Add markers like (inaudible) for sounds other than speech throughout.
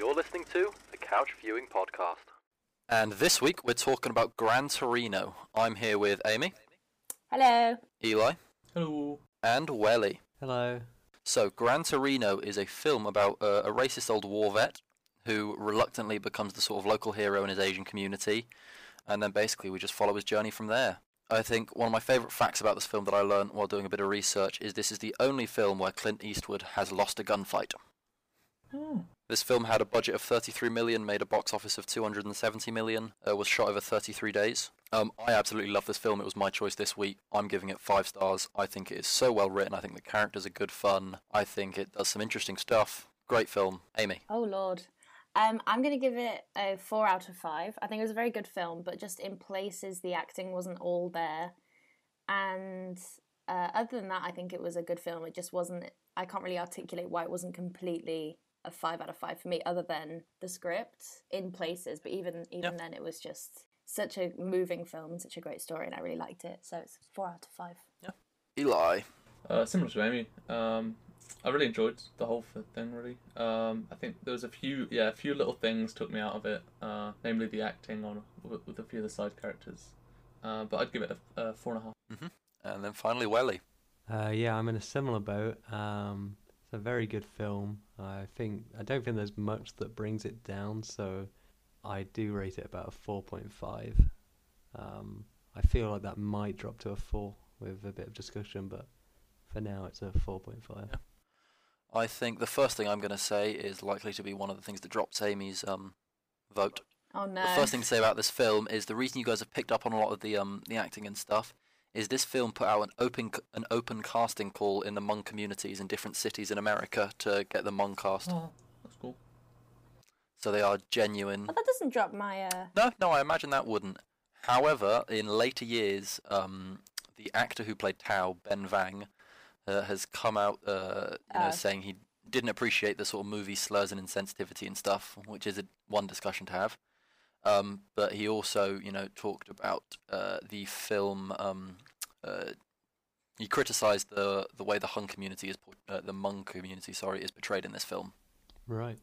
You're listening to the Couch Viewing Podcast. And this week we're talking about Gran Torino. I'm here with Amy, Hello. Eli, Hello. and Welly. Hello. So, Gran Torino is a film about uh, a racist old war vet who reluctantly becomes the sort of local hero in his Asian community, and then basically we just follow his journey from there. I think one of my favourite facts about this film that I learned while doing a bit of research is this is the only film where Clint Eastwood has lost a gunfight. Oh. This film had a budget of 33 million, made a box office of 270 million, uh, was shot over 33 days. Um, I absolutely love this film. It was my choice this week. I'm giving it five stars. I think it is so well written. I think the characters are good fun. I think it does some interesting stuff. Great film. Amy. Oh Lord. Um, I'm gonna give it a four out of five. I think it was a very good film, but just in places the acting wasn't all there, and uh, other than that, I think it was a good film. It just wasn't. I can't really articulate why it wasn't completely a five out of five for me, other than the script in places. But even even Yeah. then, it was just such a moving film, such a great story, and I really liked it. So it's four out of five. Yeah. Eli. Uh, similar to Amy, um, I really enjoyed the whole thing. Really, um, I think there was a few, yeah, a few little things took me out of it, uh, namely the acting on with, with a few of the side characters. Uh, but I'd give it a, a four and a half. And then finally, Welly. Uh, yeah, I'm in a similar boat. Um, it's a very good film. I think I don't think there's much that brings it down, so I do rate it about a 4.5. Um, I feel like that might drop to a four with a bit of discussion, but for now it's a 4.5. Yeah. I think the first thing I'm going to say is likely to be one of the things that drops Amy's um, vote. Oh no. The first thing to say about this film is the reason you guys have picked up on a lot of the um the acting and stuff is this film put out an open an open casting call in the Hmong communities in different cities in America to get the Hmong cast. Oh, that's cool. So they are genuine. Oh, that doesn't drop my. Uh... No, no, I imagine that wouldn't. However, in later years, um, the actor who played Tao, Bee Vang, uh, has come out, uh, you know, Oh. saying he didn't appreciate the sort of movie slurs and insensitivity and stuff, which is a, one discussion to have. Um, but he also, you know, talked about uh, the film. Um, uh, he criticised the the way the Hung community is, uh, the Hmong community, sorry, is portrayed in this film. Right.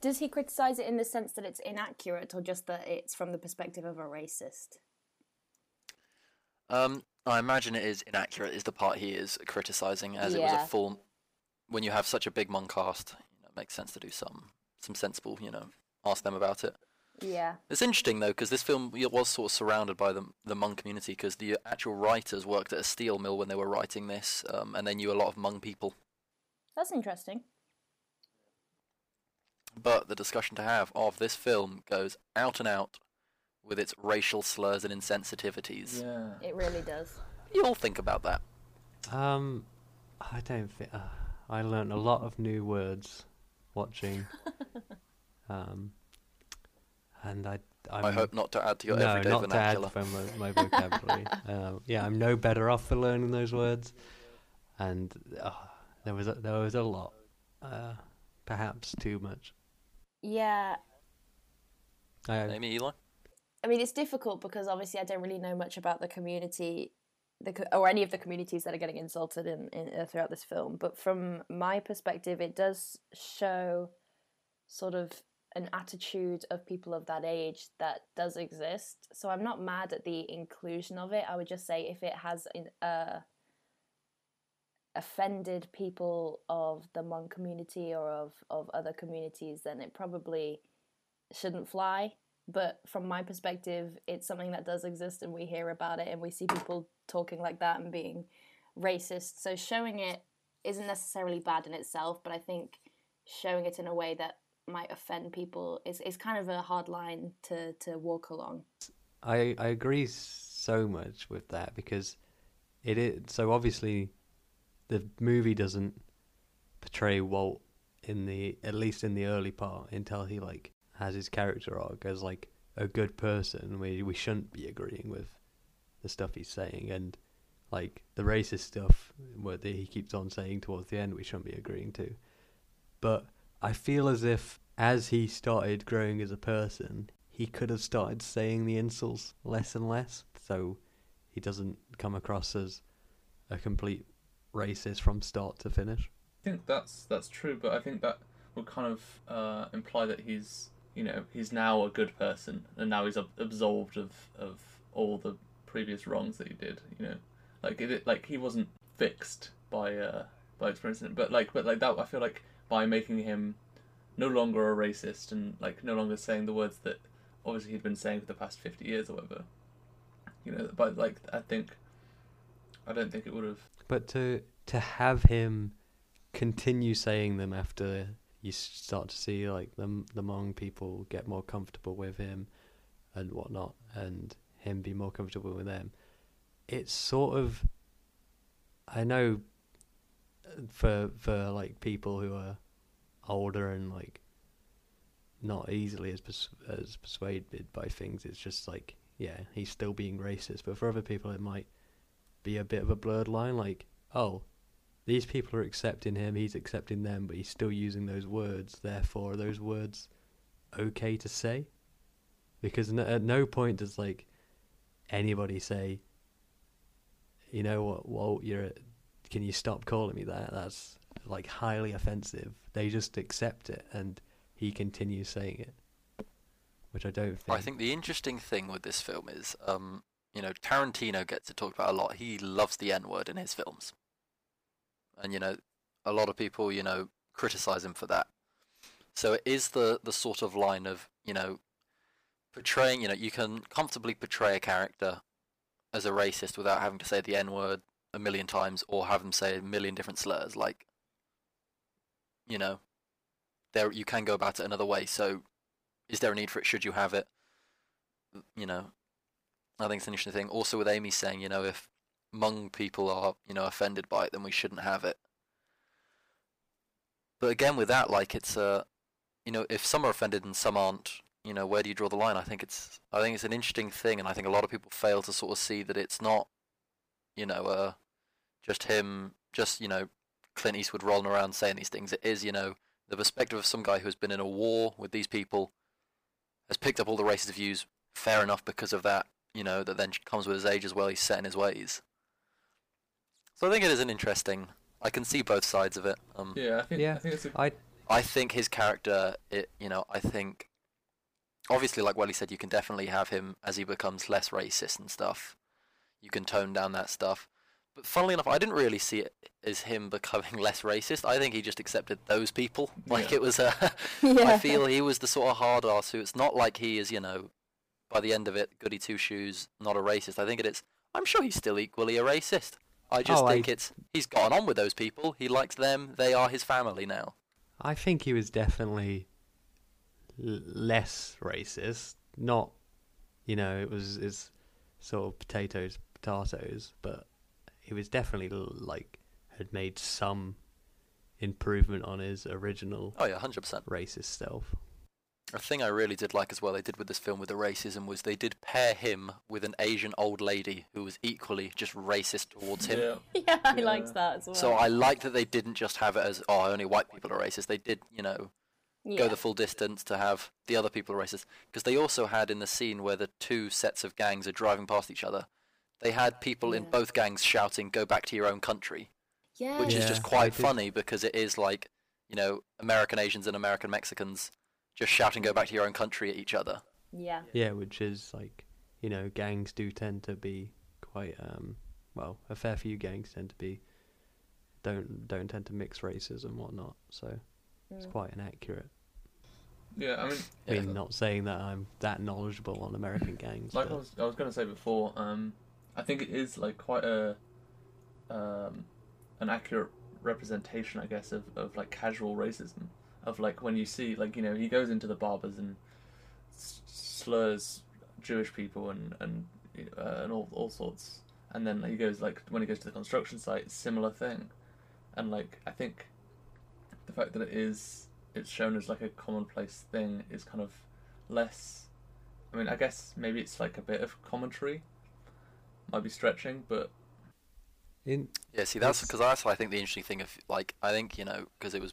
Does he criticize it in the sense that it's inaccurate, or just that it's from the perspective of a racist? Um, I imagine it is inaccurate. Is the part he is criticising, as it was a full. When you have such a big Hmong cast, you know, it makes sense to do some some sensible, you know, ask them about it. Yeah. It's interesting though, because this film was sort of surrounded by the the Hmong community, because the actual writers worked at a steel mill when they were writing this, um, and they knew a lot of Hmong people. That's interesting. But the discussion to have of this film goes out and out with its racial slurs and insensitivities. Yeah. It really does. You all think about that. Um, I don't think. Uh, I learnt a lot of new words watching. (laughs) um, and I. I'm, I hope not to add to your no, everyday not vernacular. to add from my, my vocabulary. um, (laughs) yeah, I'm no better off for learning those words, and uh, there was a, there was a lot, uh, perhaps too much. Yeah. I, Amy, Eli. I mean, it's difficult because obviously I don't really know much about the community, the co- or any of the communities that are getting insulted in, in uh, throughout this film. But from my perspective, it does show sort of an attitude of people of that age that does exist. So I'm not mad at the inclusion of it. I would just say if it has uh, offended people of the Hmong community or of, of other communities, then it probably shouldn't fly. But from my perspective, it's something that does exist and we hear about it and we see people talking like that and being racist. So showing it isn't necessarily bad in itself, but I think showing it in a way that might offend people is, is kind of a hard line to, to walk along. I I agree so much with that because it is so obviously the movie doesn't portray Walt in the at least in the early part until he like has his character arc as like a good person. We we shouldn't be agreeing with the stuff he's saying and like the racist stuff what he keeps on saying towards the end we shouldn't be agreeing to. But I feel as if as he started growing as a person, he could have started saying the insults less and less, so he doesn't come across as a complete racist from start to finish. I think that's that's true, but I think that would kind of uh, imply that he's you know he's now a good person and now he's ab- absolved of of all the previous wrongs that he did. You know, like it like he wasn't fixed by uh by experience, but like but like that I feel like by making him no longer a racist and like no longer saying the words that obviously he'd been saying for the past 50 years or whatever you know but like i think i don't think it would have But to to have him continue saying them after you start to see like the the Hmong people get more comfortable with him and whatnot, and him be more comfortable with them, it's sort of. I know. uh, For for like people who are older and like not easily as as persuaded by things, it's just like yeah, he's still being racist. But for other people, it might be a bit of a blurred line like oh these people are accepting him he's accepting them but he's still using those words. Therefore those words okay to say? Because no, at no point does like anybody say you know what Walt you're can you stop calling me that? That's like highly offensive they just accept it and he continues saying it which I don't think I think the interesting thing with this film is, um, you know, Tarantino gets it talked about a lot. He loves the N word in his films, and you know, a lot of people, you know, criticize him for that. So it is the the sort of line of, you know, portraying. You know, you can comfortably portray a character as a racist without having to say the N word a million times or have them say a million different slurs. Like, you know, there you can go about it another way. So is there a need for it? Should you have it? You know, I think it's an interesting thing. Also, with Amy saying, you know, if Hmong people are, you know, offended by it, then we shouldn't have it. But again, with that, like it's a, you know, if some are offended and some aren't, you know, where do you draw the line? I think it's, I think it's an interesting thing, and I think a lot of people fail to sort of see that it's not, you know, uh, just him, just you know, Clint Eastwood rolling around saying these things. It is, you know, the perspective of some guy who's been in a war with these people has picked up all the racist views. Fair enough because of that, you know, that then comes with his age as well. He's set in his ways. So I think it is an interesting. I can see both sides of it. Um, yeah i think yeah i think it's a I I think his character, it, you know, I think, obviously, like Welly said, you can definitely have him as he becomes less racist and stuff. You can tone down that stuff. Funnily enough, I didn't really see it as him becoming (laughs) less racist. I think he just accepted those people. (laughs) Like Yeah. it was uh, (laughs) a. Yeah. I feel he was the sort of hard ass who it's not like he is, you know, by the end of it, goody two shoes, not a racist. I think it is. I'm sure he's still equally a racist. I just Oh, I- think it's he's gotten on with those people. He likes them. They are his family now. I think he was definitely l- less racist. Not, you know, it was it's sort of potatoes, potatoes, but he was definitely like had made some improvement on his original Oh yeah, hundred percent. racist self. A thing I really did like as well they did with this film with the racism was they did pair him with an Asian old lady who was equally just racist towards him. yeah (laughs) yeah, I Yeah. liked that as well. So I like that they didn't just have it as oh only white people are racist. They did you know yeah. go the full distance to have the other people are racist because they also had in the scene where the two sets of gangs are driving past each other. They had people in both gangs shouting "Go back to your own country," yeah. which is just quite funny because it is like you know American Asians and American Mexicans just shouting "Go back to your own country" at each other. yeah. Yeah, which is like, you know, gangs do tend to be quite um well, a fair few gangs tend to be don't don't tend to mix races and whatnot. So it's Mm. quite inaccurate. yeah i mean I Yeah. mean, not saying that I'm that knowledgeable on American (laughs) gangs. like I was, I was going to say before, um, I think it is like quite a um, an accurate representation, I guess, of, of like casual racism. Of like when you see like you know he goes into the barbers and slurs Jewish people and and uh, and all all sorts, and then he goes like when he goes to the construction site, similar thing, and like I think the fact that it is it's shown as like a commonplace thing is kind of less I mean, I guess maybe it's like a bit of commentary. Might be stretching, but in Yeah, see, that's because that's I think the interesting thing of like I think you know because it was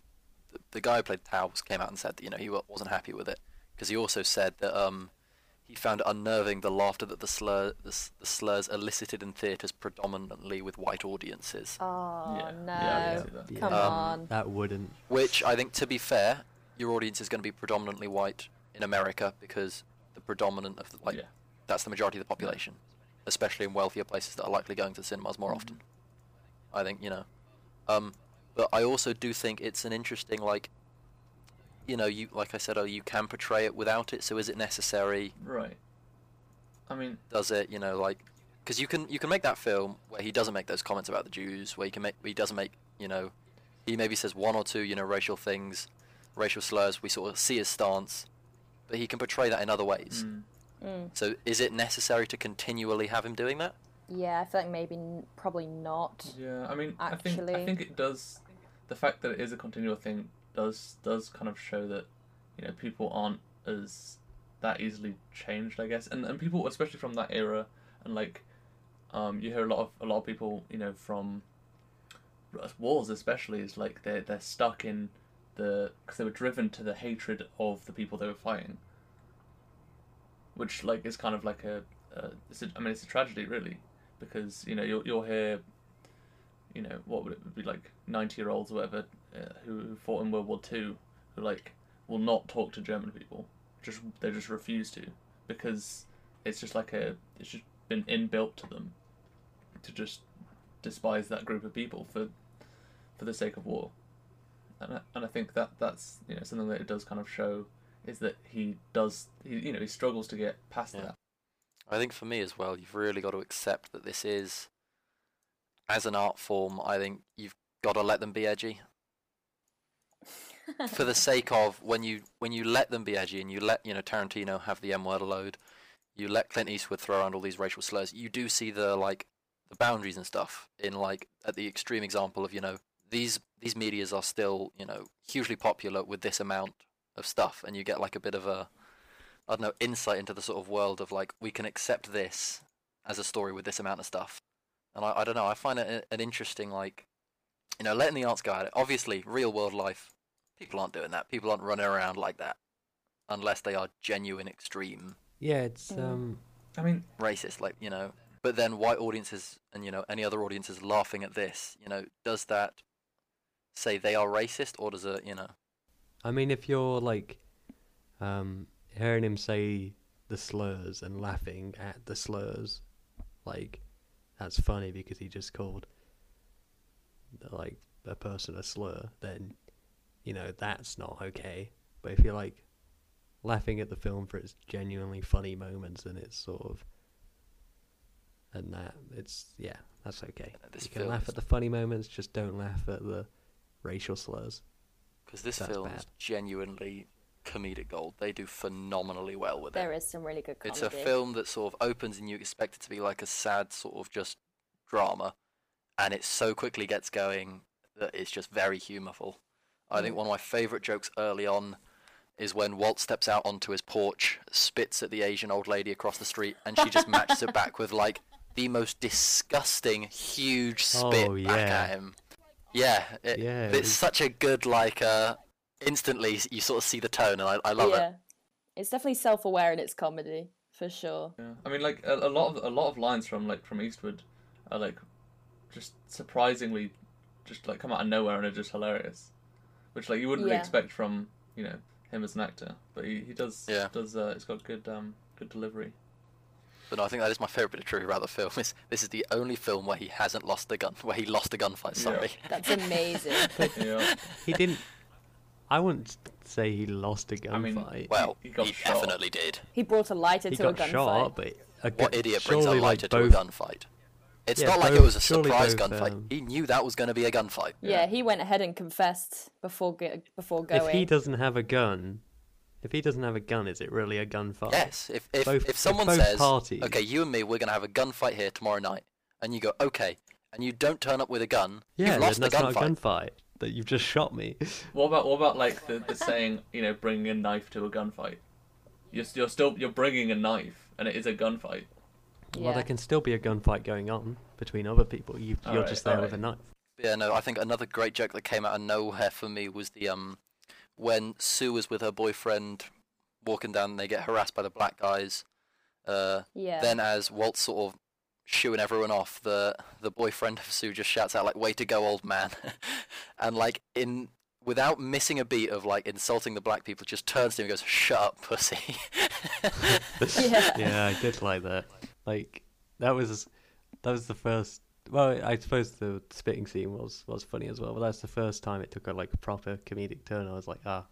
the, the guy who played Tao's came out and said that you know he wasn't happy with it because he also said that um he found it unnerving the laughter that the slur the, the slurs elicited in theatres predominantly with white audiences. Oh Yeah, no! yeah, I can see that. Yeah. Come Um, on. That wouldn't. Which I think, to be fair, your audience is going to be predominantly white in America because the predominant of the, like Yeah. that's the majority of the population, especially in wealthier places that are likely going to the cinemas more often. I think you know, um, but I also do think it's an interesting like, you know, you like I said, oh, you can portray it without it. So is it necessary? Right. I mean, Does it? You know, like, because you can you can make that film where he doesn't make those comments about the Jews, where he can make he doesn't make you know, he maybe says one or two you know racial things, racial slurs. We sort of see his stance, but he can portray that in other ways. mm, Mm. So is it necessary to continually have him doing that? Yeah, I feel like maybe probably not. yeah. I mean, I think I think it does. The fact that it is a continual thing does does kind of show that you know people aren't as that easily changed, I guess, and and people especially from that era and like um you hear a lot of a lot of people you know from wars especially is like they're they're stuck in the because they were driven to the hatred of the people they were fighting which like is kind of like a, it's a I mean it's a tragedy really because you know you'll you'll hear you know what would it be like ninety year olds or whatever uh, who, who fought in World War Two who like will not talk to German people just they just refuse to because it's just like a it's just been inbuilt to them to just despise that group of people for for the sake of war. And I, and I think that that's you know something that it does kind of show is that he does he you know he struggles to get past Yeah. that I think for me as well, you've really got to accept that this is, as an art form, I think you've got to let them be edgy. (laughs) for the sake of when you when you let them be edgy and you let you know Tarantino have the M word load, you let Clint Eastwood throw around all these racial slurs. You do see the like the boundaries and stuff in like at the extreme example of you know these these medias are still you know hugely popular with this amount of stuff, and you get like a bit of a I don't know insight into the sort of world of like we can accept this as a story with this amount of stuff, and I, I don't know I find it an interesting like you know letting the arts go at it. Obviously, real world life people aren't doing that. People aren't running around like that unless they are genuine extreme Yeah, it's Mm. um. I mean racist, like you know. But then white audiences and you know any other audiences laughing at this, you know, does that say they are racist or does it, you know? I mean, if you're like, um, hearing him say the slurs and laughing at the slurs, like, that's funny because he just called, like, a person a slur, then, you know, that's not okay. But if you're like laughing at the film for its genuinely funny moments and it's sort of, and that, it's, yeah, that's okay. you can laugh at the funny moments, just don't laugh at the racial slurs. Because this That's film bad. is genuinely comedic gold. They do phenomenally well with there it. is some really good comedy. It's a film that sort of opens and you expect it to be like a sad sort of just drama, and it so quickly gets going that it's just very humorful. I think Mm. one of my favourite jokes early on is when Walt steps out onto his porch, spits at the Asian old lady across the street, and she just matches it back with like the most disgusting, huge (laughs) spit Oh, back yeah. at him. Yeah, it, Yeah, it it's such a good like. uh Instantly, you sort of see the tone, and I, I love yeah. it. It's definitely self aware in its comedy, for sure. Yeah, I mean, like a, a lot of a lot of lines from like from Eastwood are like just surprisingly just like come out of nowhere and are just hilarious, which like you wouldn't really expect from you know him as an actor, but he, he does Yeah. does uh, it's got good um good delivery. But no, I think that is my favourite bit of trivia about the film. Is this is the only film where he hasn't lost a gun, where he lost a gunfight. Yeah. Sorry. (laughs) That's amazing. (laughs) Yeah, He didn't. I wouldn't say he lost a I mean, gunfight. well, he he, got shot. definitely did. he brought a lighter he to a gunfight. shot, but a What idiot brings a lighter like, to a gunfight? It's Yeah, not like it was a surprise both, gunfight. um, He knew that was going to be a gunfight. Yeah, he went ahead and confessed before go- before going. If he doesn't have a gun, if he doesn't have a gun, is it really a gunfight? Yes. If if, Both- if if someone both says, parties- "Okay, you and me, we're going to have a gunfight here tomorrow night," and you go, "Okay," and you don't turn up with a gun, Yeah, you've then lost the that's not a gunfight. gunfight. That you've just shot me. (laughs) What about what about like the, the saying you know bringing a knife to a gunfight? You're you're still you're bringing a knife and it is a gunfight. yeah. Well, there can still be a gunfight going on between other people. You, you're Alright, just there with a knife. Yeah, no, I think another great joke that came out of nowhere for me was the um when Sue was with her boyfriend walking down and they get harassed by the black guys Uh, Yeah. Then as Walt's sort of shooing everyone off, the the boyfriend of Sue just shouts out like, "Way to go, old man!" (laughs) and like in without missing a beat of like insulting the black people, just turns to him and goes, "Shut up, pussy." (laughs) Yeah. yeah, I did like that. Like that was that was the first. Well, I suppose the spitting scene was was funny as well, but that's the first time it took a like proper comedic turn. I was like, ah,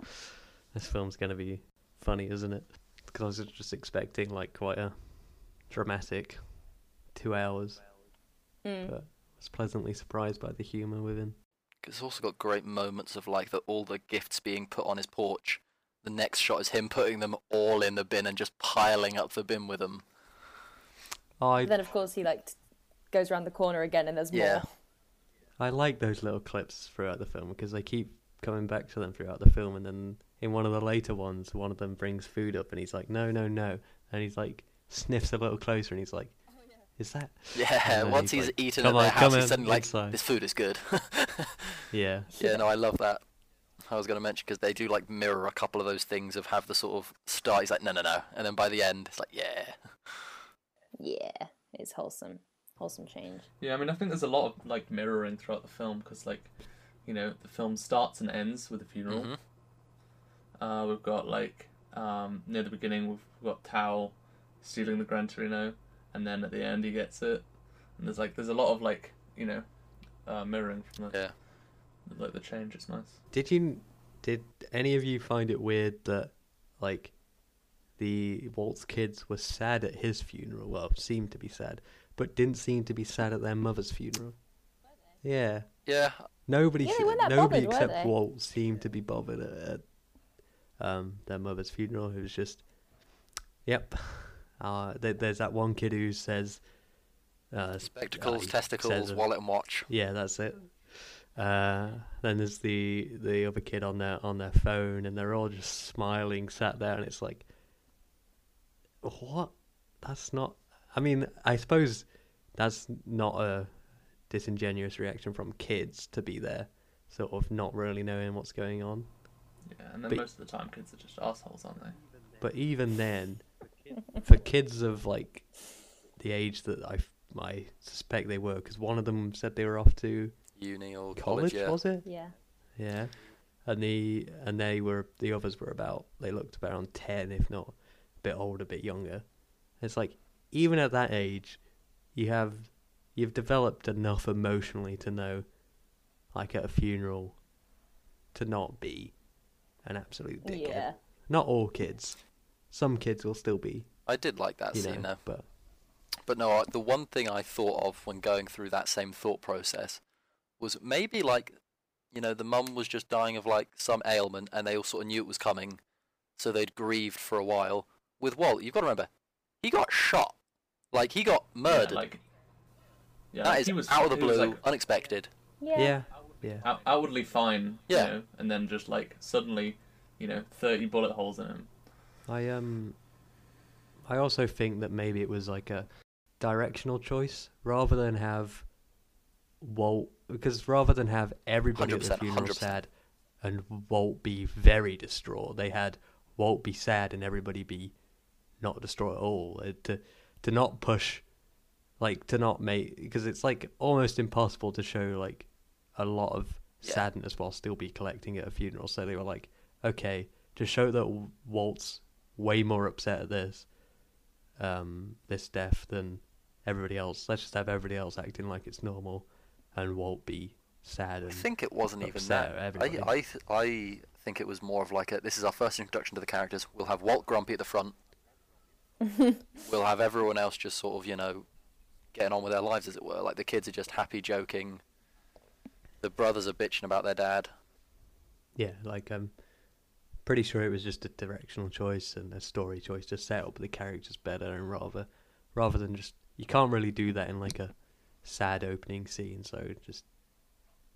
this film's gonna be funny, isn't it? Because I was just expecting like quite a dramatic two hours, Mm. but I was pleasantly surprised by the humor within. It's also got great moments of like the, all the gifts being put on his porch. The next shot is him putting them all in the bin and just piling up the bin with them. I Then of course he like t- goes around the corner again, and there's more. Yeah. I like those little clips throughout the film because they keep coming back to them throughout the film, and then in one of the later ones, one of them brings food up, and he's like, "No, no, no," and he's like sniffs a little closer, and he's like, oh, "Is that?" Yeah, then once he's he's like, eaten at their on, house, he's suddenly like, inside." "This food is good." (laughs) Yeah, yeah, no, I love that. I was going to mention because they do like mirror a couple of those things of have the sort of start. He's like, "No, no, no," and then by the end, it's like, "Yeah." Yeah, it's wholesome, wholesome change. Yeah, I mean, I think there's a lot of like mirroring throughout the film because, like, you know, the film starts and ends with a funeral. Mhm. Uh, we've got like um, near the beginning, we've got Tao stealing the Gran Torino, and then at the end he gets it. And there's like there's a lot of like you know uh, mirroring from the Yeah. like the change. It's nice. Did you? Did any of you find it weird that, like, the Walt's kids were sad at his funeral? Well, seemed to be sad, but didn't seem to be sad at their mother's funeral. Yeah, Yeah, nobody. Yeah, they se- weren't that nobody bothered, except? Walt seemed to be bothered at, at um, their mother's funeral. It was just, yep. Uh, there, there's that one kid who says, uh, spectacles, uh, testicles, says wallet, and watch. yeah, that's it. Uh, then there's the the other kid on their on their phone, and they're all just smiling, sat there, and it's like, what? That's not. I mean, I suppose that's not a disingenuous reaction from kids to be there, sort of not really knowing what's going on. Yeah, and then But- most of the time kids are just assholes, aren't they? But even then, for kids of like the age that I I suspect they were, because one of them said they were off to Uni or college, college, yeah. was it? Yeah. Yeah, and the and they were the others were about they looked about around ten, if not a bit older, a bit younger. It's like even at that age, you have you've developed enough emotionally to know, like at a funeral, to not be an absolute dickhead. Yeah. Not all kids. Some kids will still be, I did like that scene know, though. but But no, the one thing I thought of when going through that same thought process was maybe like, you know, the mum was just dying of like some ailment and they all sort of knew it was coming, so they'd grieved for a while. With Walt, you've got to remember, he got shot. Like, he got murdered. Yeah, like, yeah, that like, is he was, out of the blue, like, unexpected. Yeah. yeah, yeah. out- outwardly fine, Yeah. you know, and then just like suddenly, you know, thirty bullet holes in him. I um I also think that maybe it was like a directional choice rather than have Walt because rather than have everybody at the funeral 100%. sad and Walt be very distraught, they had Walt be sad and everybody be not destroy at all. Uh, to to not push like to not make because it's like almost impossible to show like a lot of Yeah. sadness while still be collecting at a funeral. So they were like, okay, to show that Walt's way more upset at this um this death than everybody else. Let's just have everybody else acting like it's normal, and Walt be sad and I think it wasn't even that. at I. I, th- I think it was more of like a, this is our first introduction to the characters. We'll have Walt grumpy at the front. (laughs) we'll have everyone else just sort of, you know, getting on with their lives, as it were. Like the kids are just happy, joking. The brothers are bitching about their dad. yeah, like I'm pretty sure it was just a directional choice and a story choice to set up the characters better and rather rather than just you can't really do that in like a sad opening scene, so just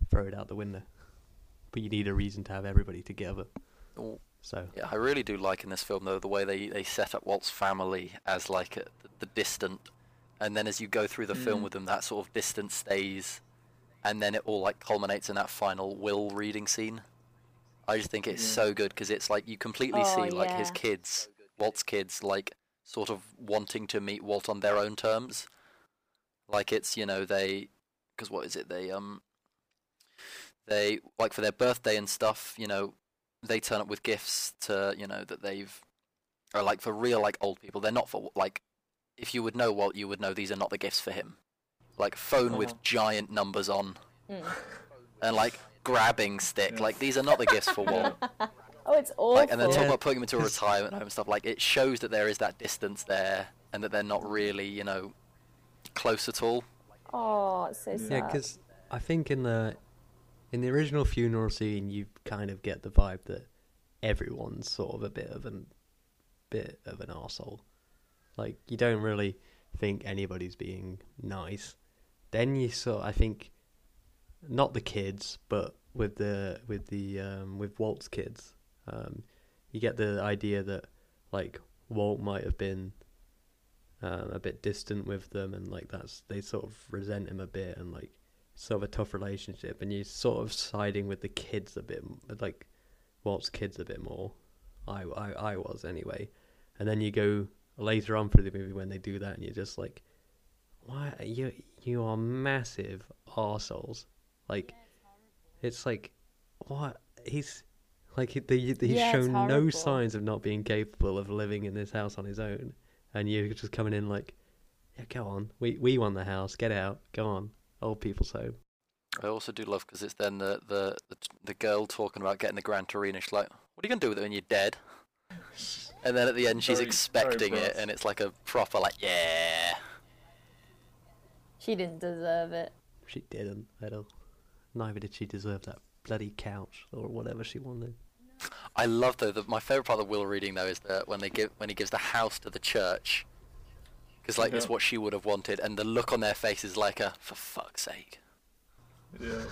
throw it out the window. But you need a reason to have everybody together. So Yeah, I really do like in this film though the way they, they set up Walt's family as like a, the distant, and then as you go through the film Mm. with them, that sort of distance stays, and then it all like culminates in that final will reading scene. I just think it's Yeah. so good because it's like you completely Oh, see like his kids, Walt's kids, like sort of wanting to meet Walt on their own terms. Like it's you know they, because what is it they um. They like for their birthday and stuff, you know, they turn up with gifts to you know that they've, or like for real like old people. They're not for like, if you would know Walt, you would know these are not the gifts for him. Like phone Uh-huh. with giant numbers on Mm. and like grabbing stick. Yeah. Like these are not the gifts for Walt. (laughs) Oh, it's awful. Like, and then talk Yeah. about putting him into a (laughs) retirement home and stuff. Like it shows that there is that distance there, and that they're not really, you know, close at all. oh, it's so sad. Yeah, because I think in the in the original funeral scene, you kind of get the vibe that everyone's sort of a bit of an bit of an arsehole. Like you don't really think anybody's being nice. Then you sort, I think, not the kids, but with the with the um, with Walt's kids, um, you get the idea that like Walt might have been um, a bit distant with them, and like that's they sort of resent him a bit, and like sort of a tough relationship, and you're sort of siding with the kids a bit, like Walt's kids a bit more. I, I, I was anyway, and then you go later on through the movie when they do that, and you're just like, why you you are massive arseholes. Like, it's like, what? He's like he, they, he's Yeah, shown no signs of not being capable of living in this house on his own, and you're just coming in like, yeah, go on, we we want the house, get out, go on, old people's home. I also do love because it's then the, the the the girl talking about getting the Gran Torino. She's like, "What are you gonna do with it when you're dead?" (laughs) And then at the end, she's Very- very expecting it, and it's like a proper like, "Yeah." She didn't deserve it. She didn't. I don't. Neither did she deserve that bloody couch or whatever she wanted. I love though that my favorite part of the will reading though is that when they give when he gives the house to the church, because like it's Yeah. what she would have wanted, and the look on their face is like a for fuck's sake. Yeah.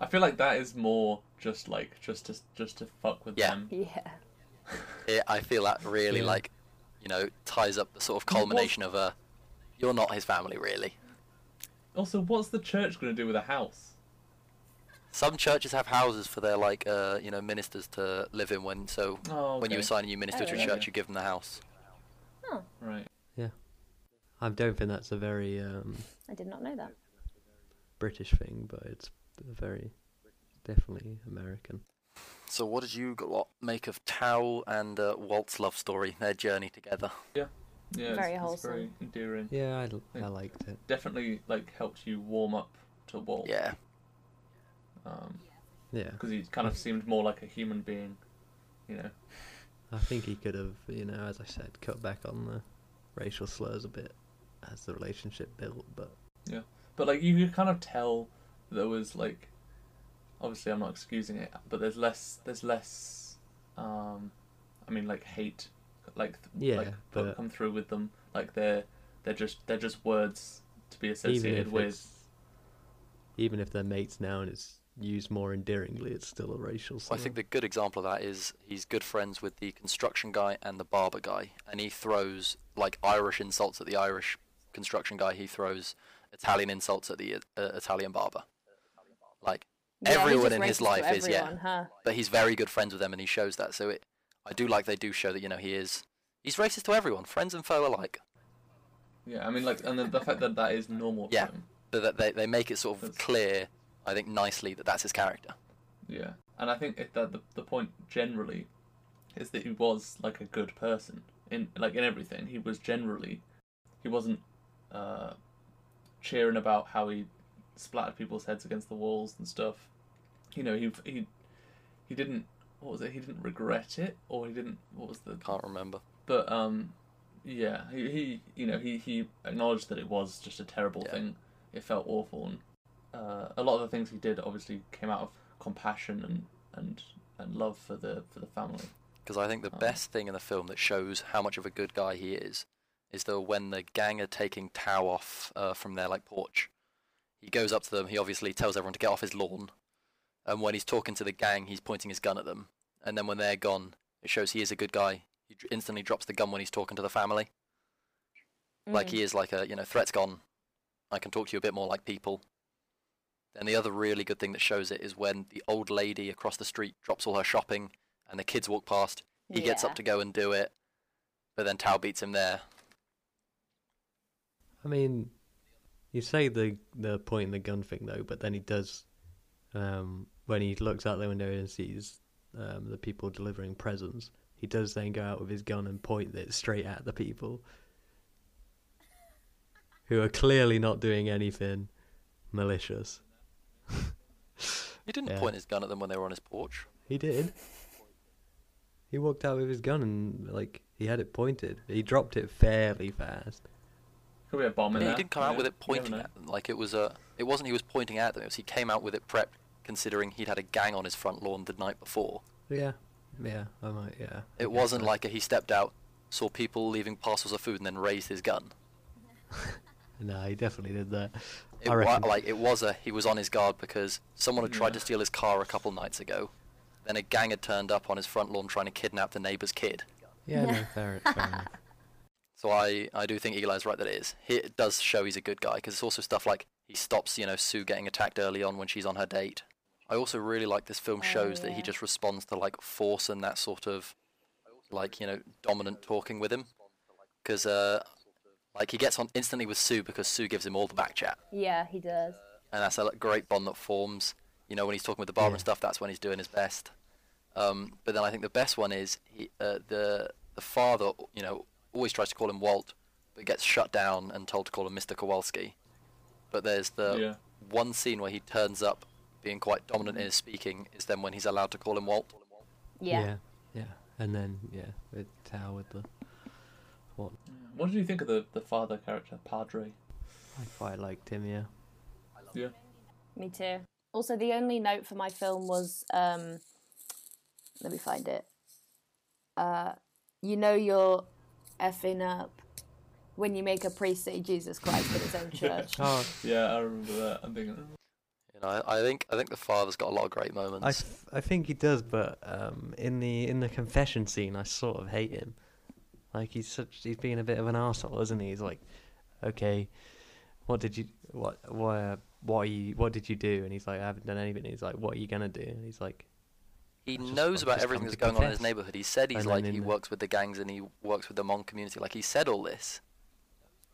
I feel like that is more just like just to just to fuck with Yeah. them. Yeah. (laughs) It, I feel that really Yeah. like, you know, ties up the sort of Well, culmination of a, you're not his family really. Also, what's the church going to do with a house? Some churches have houses for their like, uh, you know, ministers to live in when so Oh, when you assign a new minister Oh, to a really? church, you give them the house. Oh, Right. I don't think that's a very um, I did not know that. British thing, but it's very definitely American. So what did you got make of Tao and uh, Walt's love story, their journey together? Yeah, it's, Very it's wholesome. very endearing. Yeah, I, l- I Yeah. liked it. Definitely like helped you warm up to Walt. Yeah, Um, Yeah, because he kind of seemed more like a human being. You know. I think he could have, you know, as I said, cut back on the racial slurs a bit as the relationship built. But yeah, But like you could kind of tell there was like obviously I'm not excusing it, but there's less there's less um I mean like hate like Yeah, like but- come through with them. Like they're they're just they're just words to be even associated if with even if they're mates now and it's used more endearingly, it's still a racial slur. I think the good example of that is he's good friends with the construction guy and the barber guy, and he throws like Irish insults at the Irish construction guy. He throws Italian insults at the uh, Italian barber. Like, Yeah, Everyone in his racist to life is, yeah. Huh? but he's very good friends with them, and he shows that. So it, I do like they do show that you know he is. He's racist to everyone, friends and foe alike. yeah. I mean like and the, the fact that that is normal Yeah. but that they they make it sort of That's- clear, I think, nicely that that's his character. Yeah, and I think that the the point generally is that he was like a good person in like in everything. He was generally he wasn't uh, cheering about how he splattered people's heads against the walls and stuff. You know, he he he didn't what was it? He didn't regret it, or he didn't what was the Can't remember. but um yeah he, he you know he he acknowledged that it was just a terrible Yeah. thing it felt awful and uh, a lot of the things he did obviously came out of compassion and and and love for the for the family Because I think the Oh. best thing in the film that shows how much of a good guy he is is that when the gang are taking Tao off uh, from their like porch, he goes up to them. He obviously tells everyone to get off his lawn, and when he's talking to the gang, he's pointing his gun at them. And then when they're gone, it shows he is a good guy. He instantly drops the gun when he's talking to the family. Like Mm. he is like a you know threat's gone. I can talk to you a bit more like people. And the other really good thing that shows it is when the old lady across the street drops all her shopping and the kids walk past. He gets up to go and do it, but then Tao beats him there. I mean, you say the the point in the gun thing though, but then he does um, when he looks out the window and sees um, the people delivering presents. He does then go out with his gun and point it straight at the people who are clearly not doing anything malicious. He didn't Yeah. point his gun at them when they were on his porch. He did. He walked out with his gun and like he had it pointed. He dropped it fairly fast. Could be a bomb in Yeah, there. he didn't come out with it pointing at them. Like it was a. It wasn't he was pointing at them. It was he came out with it prepped, considering he'd had a gang on his front lawn the night before. Yeah, yeah, I might. Yeah. It guess wasn't so. like a, he stepped out, saw people leaving parcels of food, and then raised his gun. (laughs) No, he definitely did that. It I wa- reckon. like it was a he was on his guard because someone had tried to steal his car a couple nights ago. Then a gang had turned up on his front lawn trying to kidnap the neighbour's kid. Yeah, no, fair, (laughs) fair enough. So I, I do think Eli's right that it is. He, it does show he's a good guy because it's also stuff like he stops you know Sue getting attacked early on when she's on her date. I also really like this film Oh, shows that he just responds to like force and that sort of like you know dominant talking with him because uh like he gets on instantly with Sue because Sue gives him all the back chat Yeah, he does. and that's a great bond that forms. You know when he's talking with the barber and stuff, that's when he's doing his best. Um, but then I think the best one is he, uh, the the father. You know always tries to call him Walt, but gets shut down and told to call him Mr. Kowalski. But there's the Yeah. one scene where he turns up, being quite dominant in his speaking, is then when he's allowed to call him Walt. Yeah. yeah, yeah. And then yeah, with Tao with the what? What did you think of the, the father character, Padre? I quite liked him. Yeah. Yeah. Me too. Also, the only note for my film was um, let me find it. Uh, you know you're effing up when you make a priest say Jesus Christ in his own (laughs) church. Oh, Yeah, I remember that. I'm thinking, You know, I, I think I think the father's got a lot of great moments. I think he does, but um, in the in the confession scene, I sort of hate him. Like he's such he's being a bit of an arsehole, isn't he? He's like, okay, what did you what what what are you what did you do? And he's like, I haven't done anything. he's like, what are you gonna do? And he's like, He just- knows about everything that's going on in his neighborhood. He said he's And like he works with the gangs and he works with the Hmong community. Like he said all this.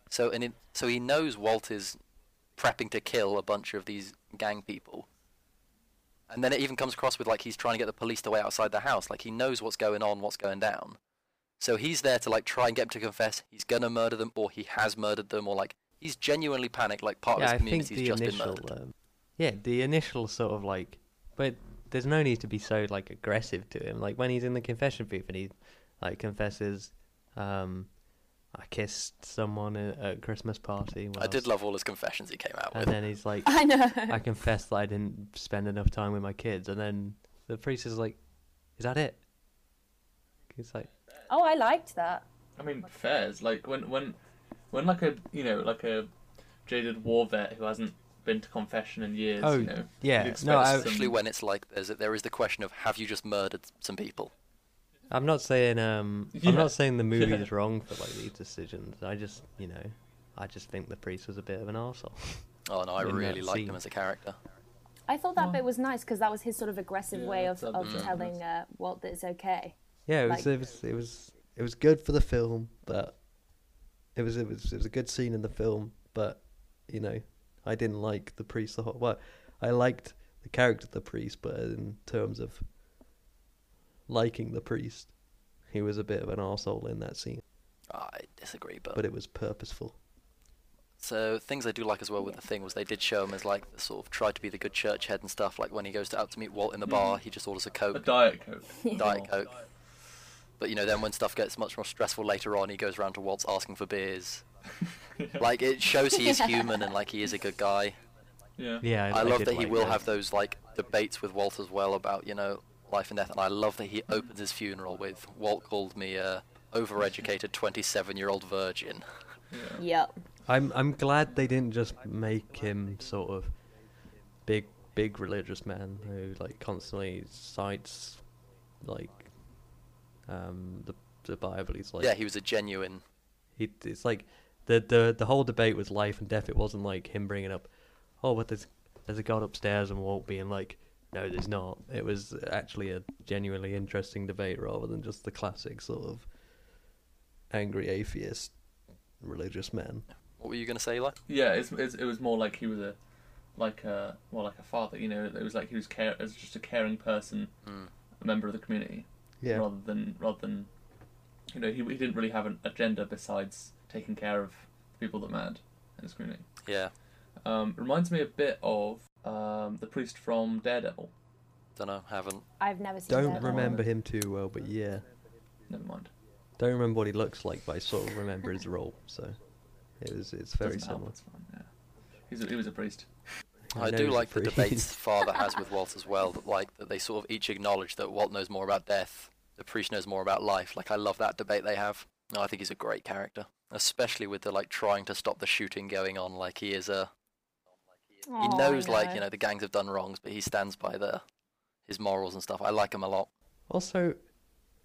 So and it, so he knows Walt is prepping to kill a bunch of these gang people. And then it even comes across with like he's trying to get the police to wait outside the house. Like he knows what's going on, what's going down. So he's there to like try and get them to confess he's gonna murder them or he has murdered them or like he's genuinely panicked like part yeah, of I his think community's the just been initial murdered. um, yeah the initial sort of like, but there's no need to be so like aggressive to him. Like when he's in the confession booth and he like confesses, um, I kissed someone at a Christmas party. I did love all his confessions he came out And with. And then he's like, (laughs) I know. I confess that I didn't spend enough time with my kids, and then the priest is like, "Is that it?" He's like, oh, I liked that. I mean, fairs. Like when when when like a you know like a jaded war vet who hasn't been to confession in years. Oh, you know, yeah, you'd no, expect I- Especially when it's like there's there is the question of have you just murdered some people? "I'm not saying um, Yeah. I'm not saying the movie Yeah. is wrong for like these decisions. I just, you know, I just think the priest was a bit of an arsehole. Oh no, I really liked scene. him as a character. I thought that Well- bit was nice because that was his sort of aggressive Yeah, way of, of was telling uh, Walt that it's okay. Yeah, it was, Like- it was, it was, it was good for the film, but it was, it was, it was a good scene in the film, but you know, I didn't like the priest the whole. Well, I liked the character of the priest, but in terms of liking the priest, he was a bit of an arsehole in that scene, I disagree, but, but it was purposeful. so things I do like as well with the thing was they did show him as like sort of tried to be the good church head and stuff. Like when he goes to, out to meet Walt in the mm-hmm. bar, he just orders a coke, a (laughs) diet coke. diet coke. But you know, then when stuff gets much more stressful later on, he goes around to Walt's asking for beers. (laughs) Like it shows he is human and like he is a good guy. Yeah. Yeah, I, I love did that he like will have those like debates with Walt as well about you know life and death, and I love that he opens his funeral with Walt called me a overeducated 27 year old virgin. Yeah. Yep. I'm I'm glad they didn't just make him sort of big big religious man who like constantly cites like um the the Bible. He's like yeah, he was a genuine. he it's like the the the whole debate was life and death. It wasn't like him bringing up oh but there's there's a God upstairs and Walt being like no there's not. It was actually a genuinely interesting debate rather than just the classic sort of angry atheist religious man. What were you going to say, Eli? Yeah, it's, it's, it was more like he was a like a more like a father. You know, it was like he was care as just a caring person, Mm. a member of the community, Yeah. rather than rather than you know he he didn't really have an agenda besides taking care of people that mattered in his community. Yeah, Um, reminds me a bit of um, the priest from Daredevil. don't know, haven't. I've never seen. Don't Daredevil. remember him too well, but yeah. Never mind. Don't remember what he looks like, but I sort of remember his role. So it was it's very Doesn't similar. it's fine, yeah. He's a, he was a priest. I, know do like the priest. debates (laughs) Father has with Walt as well. That like that they sort of each acknowledge that Walt knows more about death, the priest knows more about life. Like I love that debate they have. No, I think he's a great character, especially with the like trying to stop the shooting going on. Like he is a he Oh, I knows like you know the gangs have done wrongs, but he stands by the his morals and stuff. I like him a lot. Also,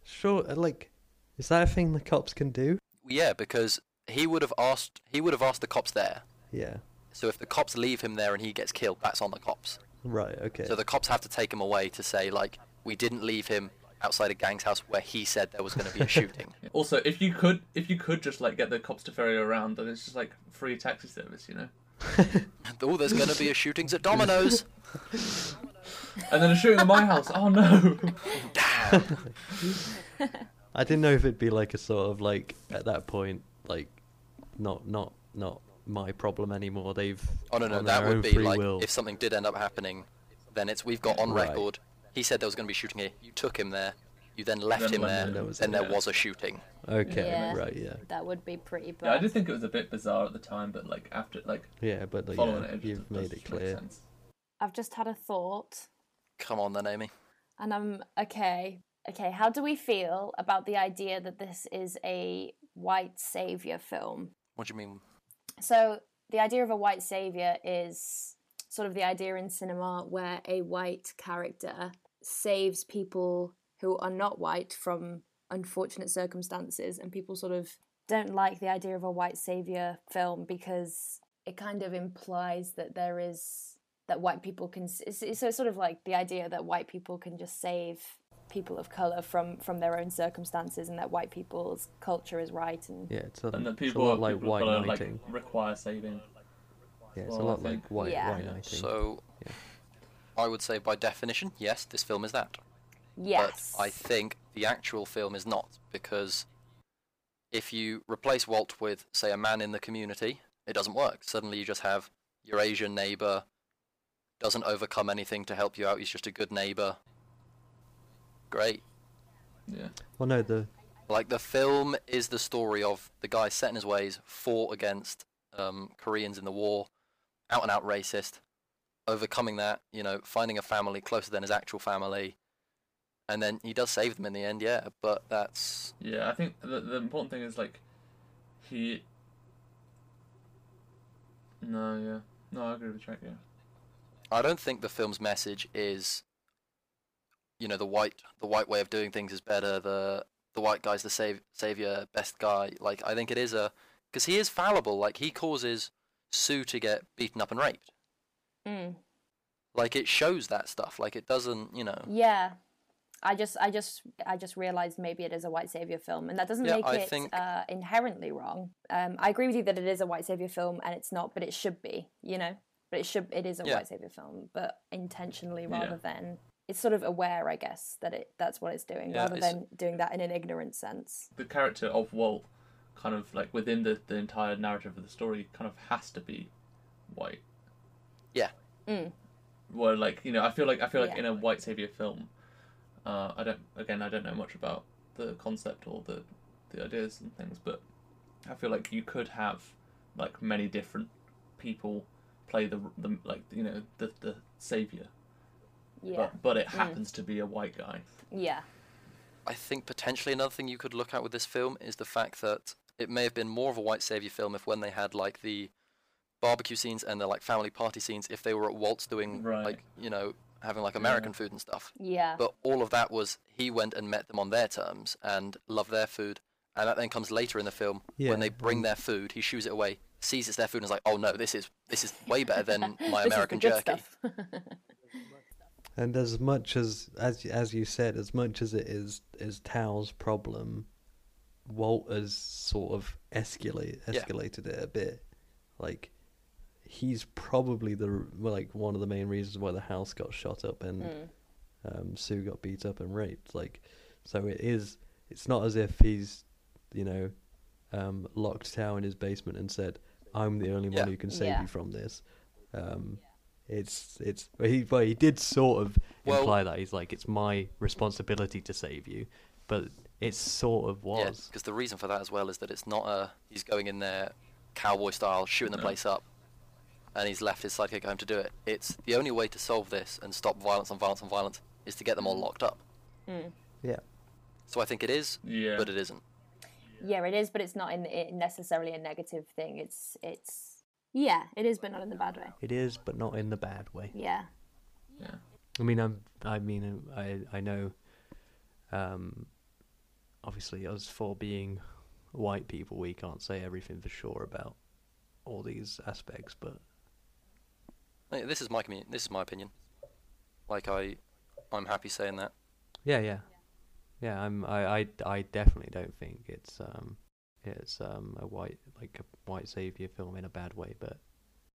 sure, uh, like, is that a thing the cops can do? Yeah, because he would have asked he would have asked the cops there. Yeah. So if the cops leave him there and he gets killed, that's on the cops. Right. Okay. So the cops have to take him away to say like we didn't leave him outside a gang's house where he said there was going to be a shooting. (laughs) Also, if you could, if you could just like get the cops to ferry you around, then it's just like free taxi service, you know. (laughs) oh, there's going to be a shootings at Domino's. (laughs) And then a shooting at my house. Oh no! I didn't know if it'd be like a sort of like at that point, like, not not not my problem anymore. They've Oh no, no, on that would be like will. if something did end up happening, then it's we've got on Right. record. He said there was going to be shooting here. You took him there. You then left Then him there. there was then a- there yeah. was a shooting. Okay. Yeah. Right. Yeah. That would be pretty bad. Yeah, I did think it was a bit bizarre at the time, but like after like Yeah. But like, following yeah, it, it just you've does made it clear. I've just had a thought, Come on then, Amy. and I'm okay. Okay, how do we feel about the idea that this is a white savior film? What do you mean? So, the idea of a white savior is sort of the idea in cinema where a white character saves people who are not white from unfortunate circumstances, and people sort of don't like the idea of a white savior film because it kind of implies that there is that white people can it's, it's so sort of like the idea that white people can just save people of color from from their own circumstances and that white people's culture is right and Yeah. It's a, And that it's a lot like people white gotta, like, require saving. yeah. It's well, a I lot like white Yeah. white Yeah, knighting. So, Yeah. I would say by definition, yes, this film is that. yes But I think the actual film is not because if you replace Walt with, say, a man in the community, it doesn't work. Suddenly you just have your Asian neighbor doesn't overcome anything to help you out. He's just a good neighbor. Great. Yeah. Well, no, the Like the film is the story of the guy set in his ways, fought against um, Koreans in the war, out and out racist, overcoming that, you know, finding a family closer than his actual family, and then he does save them in the end, yeah. But that's Yeah, I think the the important thing is like he. No, yeah, no, I agree with Jack. Yeah, I don't think the film's message is, you know, the white the white way of doing things is better. The the white guy's the save, savior, best guy. Like I think it is a because he is fallible. Like he causes Sue to get beaten up and raped. Mm. Like it shows that stuff. Like it doesn't, you know. Yeah. I just, I just, I just realized maybe it is a white savior film, and that doesn't Yeah, make I it think- uh, inherently wrong. Um, I agree with you that it is a white savior film, and it's not, but it should be, you know. But it should, it is a Yeah. white savior film, but intentionally Yeah. rather than it's sort of aware, I guess, that it that's what it's doing, Yeah, rather it's- than doing that in an ignorant sense. the character of Walt, kind of like within the the entire narrative of the story, kind of has to be white. Yeah. Mm. Where like you know, I feel like I feel like Yeah. in a white savior film, uh, I don't again I don't know much about the concept or the the ideas and things, but I feel like you could have like many different people play the the like you know the the savior, Yeah, but but it Mm. happens to be a white guy. yeah, I think potentially another thing you could look at with this film is the fact that it may have been more of a white savior film if when they had like the barbecue scenes and the like family party scenes, if they were at Walt's doing Right. like you know having like American food and stuff. yeah, But all of that was he went and met them on their terms and loved their food, and that then comes later in the film Yeah, when they bring their food, he shoos it away, sees it's their food, and is like, "Oh no, this is this is way better than (laughs) my This is the American jerky." stuff. (laughs) And as much as as as you said, as much as it is is Tao's problem, Walt has sort of escalate Yeah. escalated it a bit like he's probably the like one of the main reasons why the house got shot up and Mm. um, Sue got beat up and raped. Like, so it is. It's not as if he's, you know, um, locked Tao in his basement and said, "I'm the only Yeah. one who can save Yeah. you from this." Um, it's it's well, he well, he did sort of Well- imply that he's like, "It's my responsibility to save you," but it sort of Yeah, was. because the reason for that as well is that it's not a he's going in there cowboy style, shooting the No. place up, and he's left his sidekick home to do it. It's the only way to solve this and stop violence on violence on violence is to get them all locked up. Mm. Yeah. So I think it is, Yeah. but it isn't. Yeah, it is, but it's not in it necessarily a negative thing. It's it's yeah, it is, but not in the bad way. It is, but not in the bad way. Yeah. Yeah. I mean, I'm. I mean, I. I know. Um, obviously, us for being white people, we can't say everything for sure about all these aspects, but Hey, This is my commu- This is my opinion. Like I, I'm happy saying that. yeah, yeah, yeah. I'm. I. I. I definitely don't think it's. Um. It's um a white like a white savior film in a bad way, but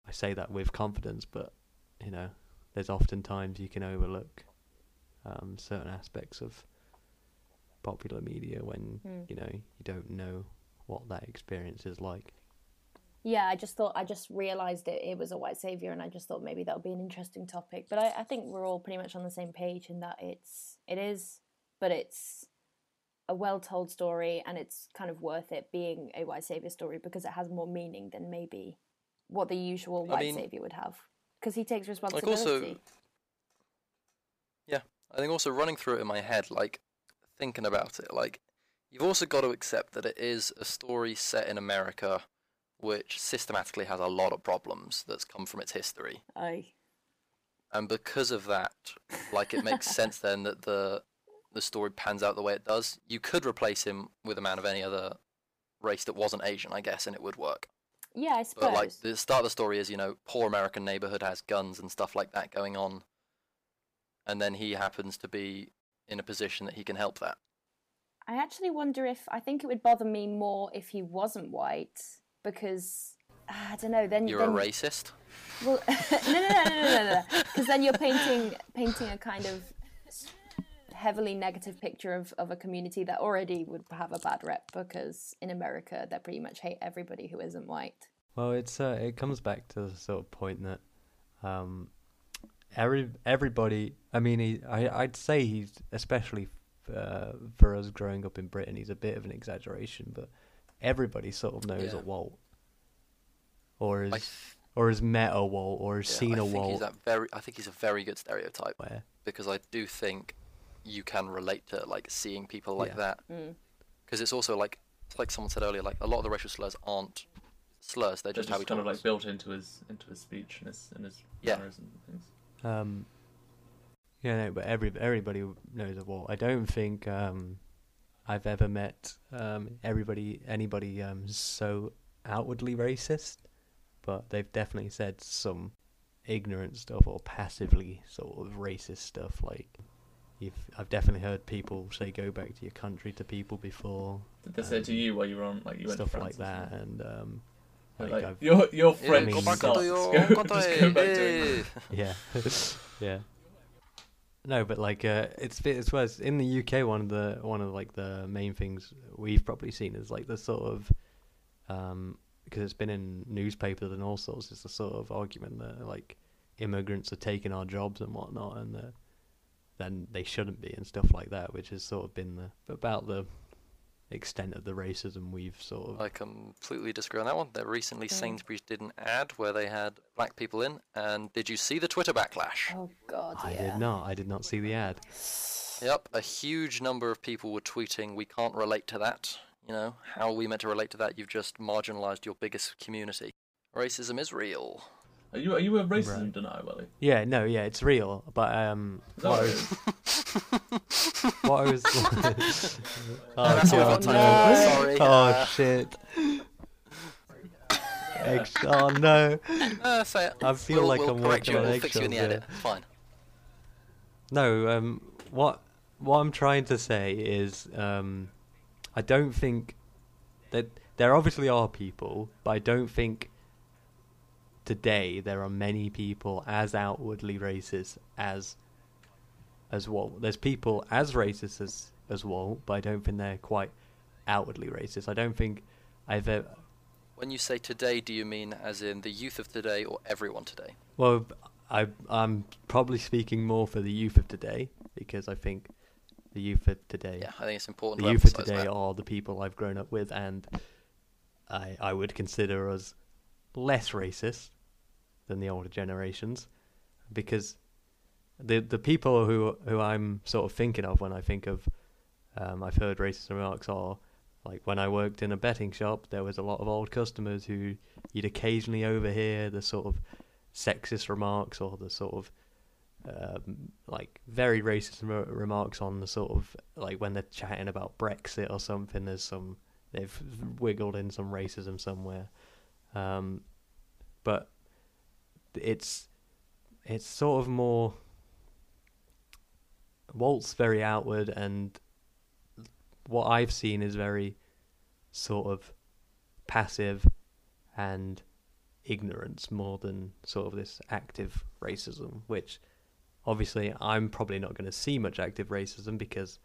I say that with confidence. But you know, there's often times you can overlook um certain aspects of popular media when Mm. you know you don't know what that experience is like. Yeah, I just thought I just realised it, it was a white savior, and I just thought maybe that would be an interesting topic. But I, I think we're all pretty much on the same page in that it's it is, but it's a well told story, and it's kind of worth it being a white savior story because it has more meaning than maybe what the usual I white mean- savior would have because he takes Like responsibility. also, yeah, I think also running through it in my head, like thinking about it, like you've also got to accept that it is a story set in America, which systematically has a lot of problems that's come from its history. Aye. and because of that, like it makes (laughs) sense then that the the story pans out the way it does. You could replace him with a man of any other race that wasn't Asian, I guess, and it would work. Yeah, I suppose. But like the start of the story is, you know, poor American neighborhood has guns and stuff like that going on, and then he happens to be in a position that he can help that. I actually wonder if I think it would bother me more if he wasn't white because ah, I don't know. Then You're then, a racist. Well, (laughs) no, no, no, no, no, no, no. Because then you're painting painting a kind of heavily negative picture of, of a community that already would have a bad rep because in America they pretty much hate everybody who isn't white. Well, it's uh, it comes back to the sort of point that um, every everybody. I mean, he, I I'd say he's especially uh, for us growing up in Britain, he's a bit of an exaggeration, but everybody sort of knows Yeah. a Walt, or has I, th- or has met a Walt, or has yeah, seen I a think Walt. he's that very. I think he's a very good stereotype Where because I do think you can relate to like seeing people like Yeah. that. Mm. because it's also like like someone said earlier, like a lot of the racial slurs aren't slurs; they're They're just, how he just kind of like built into his into his speech and his and his Yeah. manners and things. Um, yeah, no, but every everybody knows a Walt. I don't think um, I've ever met um, everybody anybody um, so outwardly racist, but they've definitely said some ignorant stuff or passively sort of racist stuff. Like, you've I've definitely heard people say "go back to your country" to people before, Did they say to Um, you while you were on like you went stuff to like France or that, and um, like, like, I've, your your Yeah, French go back to your (laughs) country, just go back to eh. England. (laughs) yeah, (laughs) yeah. No, but like uh, it's it's worse in the UK. One of the one of like the main things we've probably seen is like the sort of um because it's been in newspapers and all sorts. It's the sort of argument that like immigrants are taking our jobs and whatnot, and then they shouldn't be and stuff like that, which has sort of been the about the extent of the racism we've sort of I completely disagree on that one. There recently Mm. Sainsbury's did an ad where they had black people in, and did you see the Twitter backlash? Oh God, I yeah. did not. I did not see the ad. Yep, a huge number of people were tweeting, "We can't relate to that." You know, how are we meant to relate to that? You've just marginalised your biggest community. Racism is real. Are you are you a racism Right. denier, Welly? Yeah, no, yeah, it's real. But um, Is that (laughs) (laughs) (laughs) what I was, (laughs) is? what I oh, that's all we've got God, no. Sorry, Oh uh, shit. Ex- oh no. Uh, fair. I feel we'll, like we'll I'm correct working you. on We'll fix you in the eggshells edit. Fine. No, um, what what I'm trying to say is, um, I don't think that there obviously are people, but I don't think today there are many people as outwardly racist as as Walt. There's people as racist as as Walt, but I don't think they're quite outwardly racist. I don't think I've ever. When you say today, do you mean as in the youth of today or everyone today? Well, I I'm probably speaking more for the youth of today because I think the youth of today. Yeah, I think it's important. the youth of today that. are the people I've grown up with, and I I would consider us less racist than the older generations, because the the people who who I'm sort of thinking of when I think of um, I've heard racist remarks are like when I worked in a betting shop, there was a lot of old customers who you'd occasionally overhear the sort of sexist remarks or the sort of um, like very racist re- remarks on the sort of like when they're chatting about Brexit or something. There's some they've wiggled in some racism somewhere, um, but it's it's sort of more. Walt's very outward, and what I've seen is very sort of passive and ignorance more than sort of this active racism, which obviously I'm probably not going to see much active racism because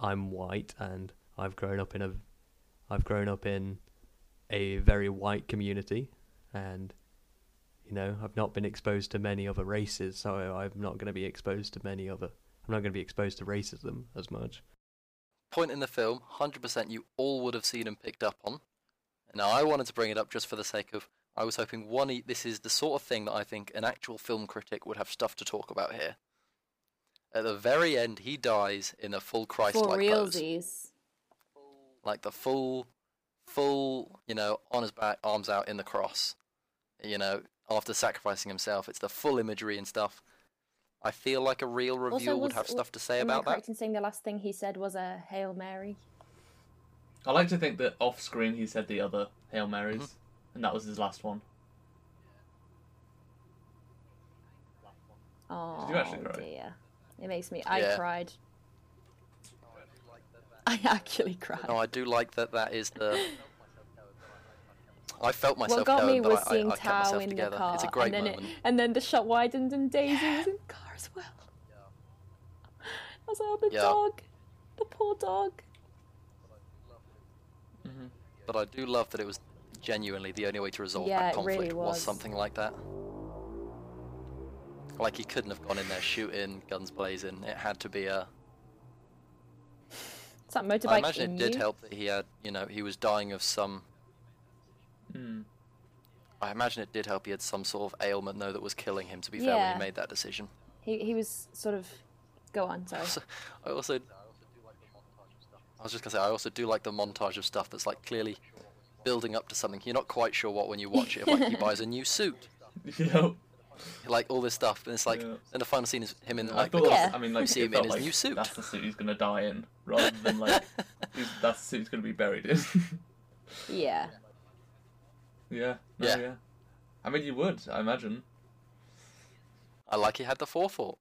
I'm white and I've grown up in a I've grown up in a very white community and you know I've not been exposed to many other races so I'm not going to be exposed to many other I'm not going to be exposed to racism as much Point in the film, 100% you all would have seen and picked up on. Now, I wanted to bring it up just for the sake of. I was hoping one. e- This is the sort of thing that I think an actual film critic would have stuff to talk about here. At the very end, he dies in a full Christ-like pose, like the full, full, you know, on his back, arms out in the cross. You know, after sacrificing himself, it's the full imagery and stuff. I feel like a real reviewer would was- have stuff to say Am I about that. correct in saying the last thing he said was a Hail Mary? I like to think that off screen he said the other Hail Marys, Mm-hmm. and that was his last one. Oh you actually cry? dear. It makes me. I Yeah. cried. (laughs) I actually cried. No, I do like that. That is the. (laughs) I felt myself what got going, me was I, I, seeing I kept Tao in together. the car, it's a great and then moment. it, and then the shot widened and Daisy was in the car as well. I was like, oh, the Yeah. dog, the poor dog. hmm But I do love that it was genuinely the only way to resolve Yeah, that conflict really was. something like that. Like he couldn't have gone in there shooting, guns blazing. It had to be a. It's that motorbike I imagine in it did you. help that he had, you know, he was dying of some. Mm. I imagine it did help he had some sort of ailment though that was killing him. To be fair, when Yeah. he made that decision. He he was sort of. Go on, sorry. Also, (laughs) I also. I was just gonna say I also do like the montage of stuff that's like clearly building up to something. You're not quite sure what when you watch it. Like he (laughs) buys a new suit, Yep. like all this stuff, and it's like, Yeah. and the final scene is him in I like the thought. Yeah. I mean, like You (laughs) see it him in felt his like new suit. That's the suit he's gonna die in, rather than like he's, that's the suit he's gonna be buried in. Yeah. Yeah. No, Yeah. yeah. I mean, you would. I imagine. I like he had the forethought.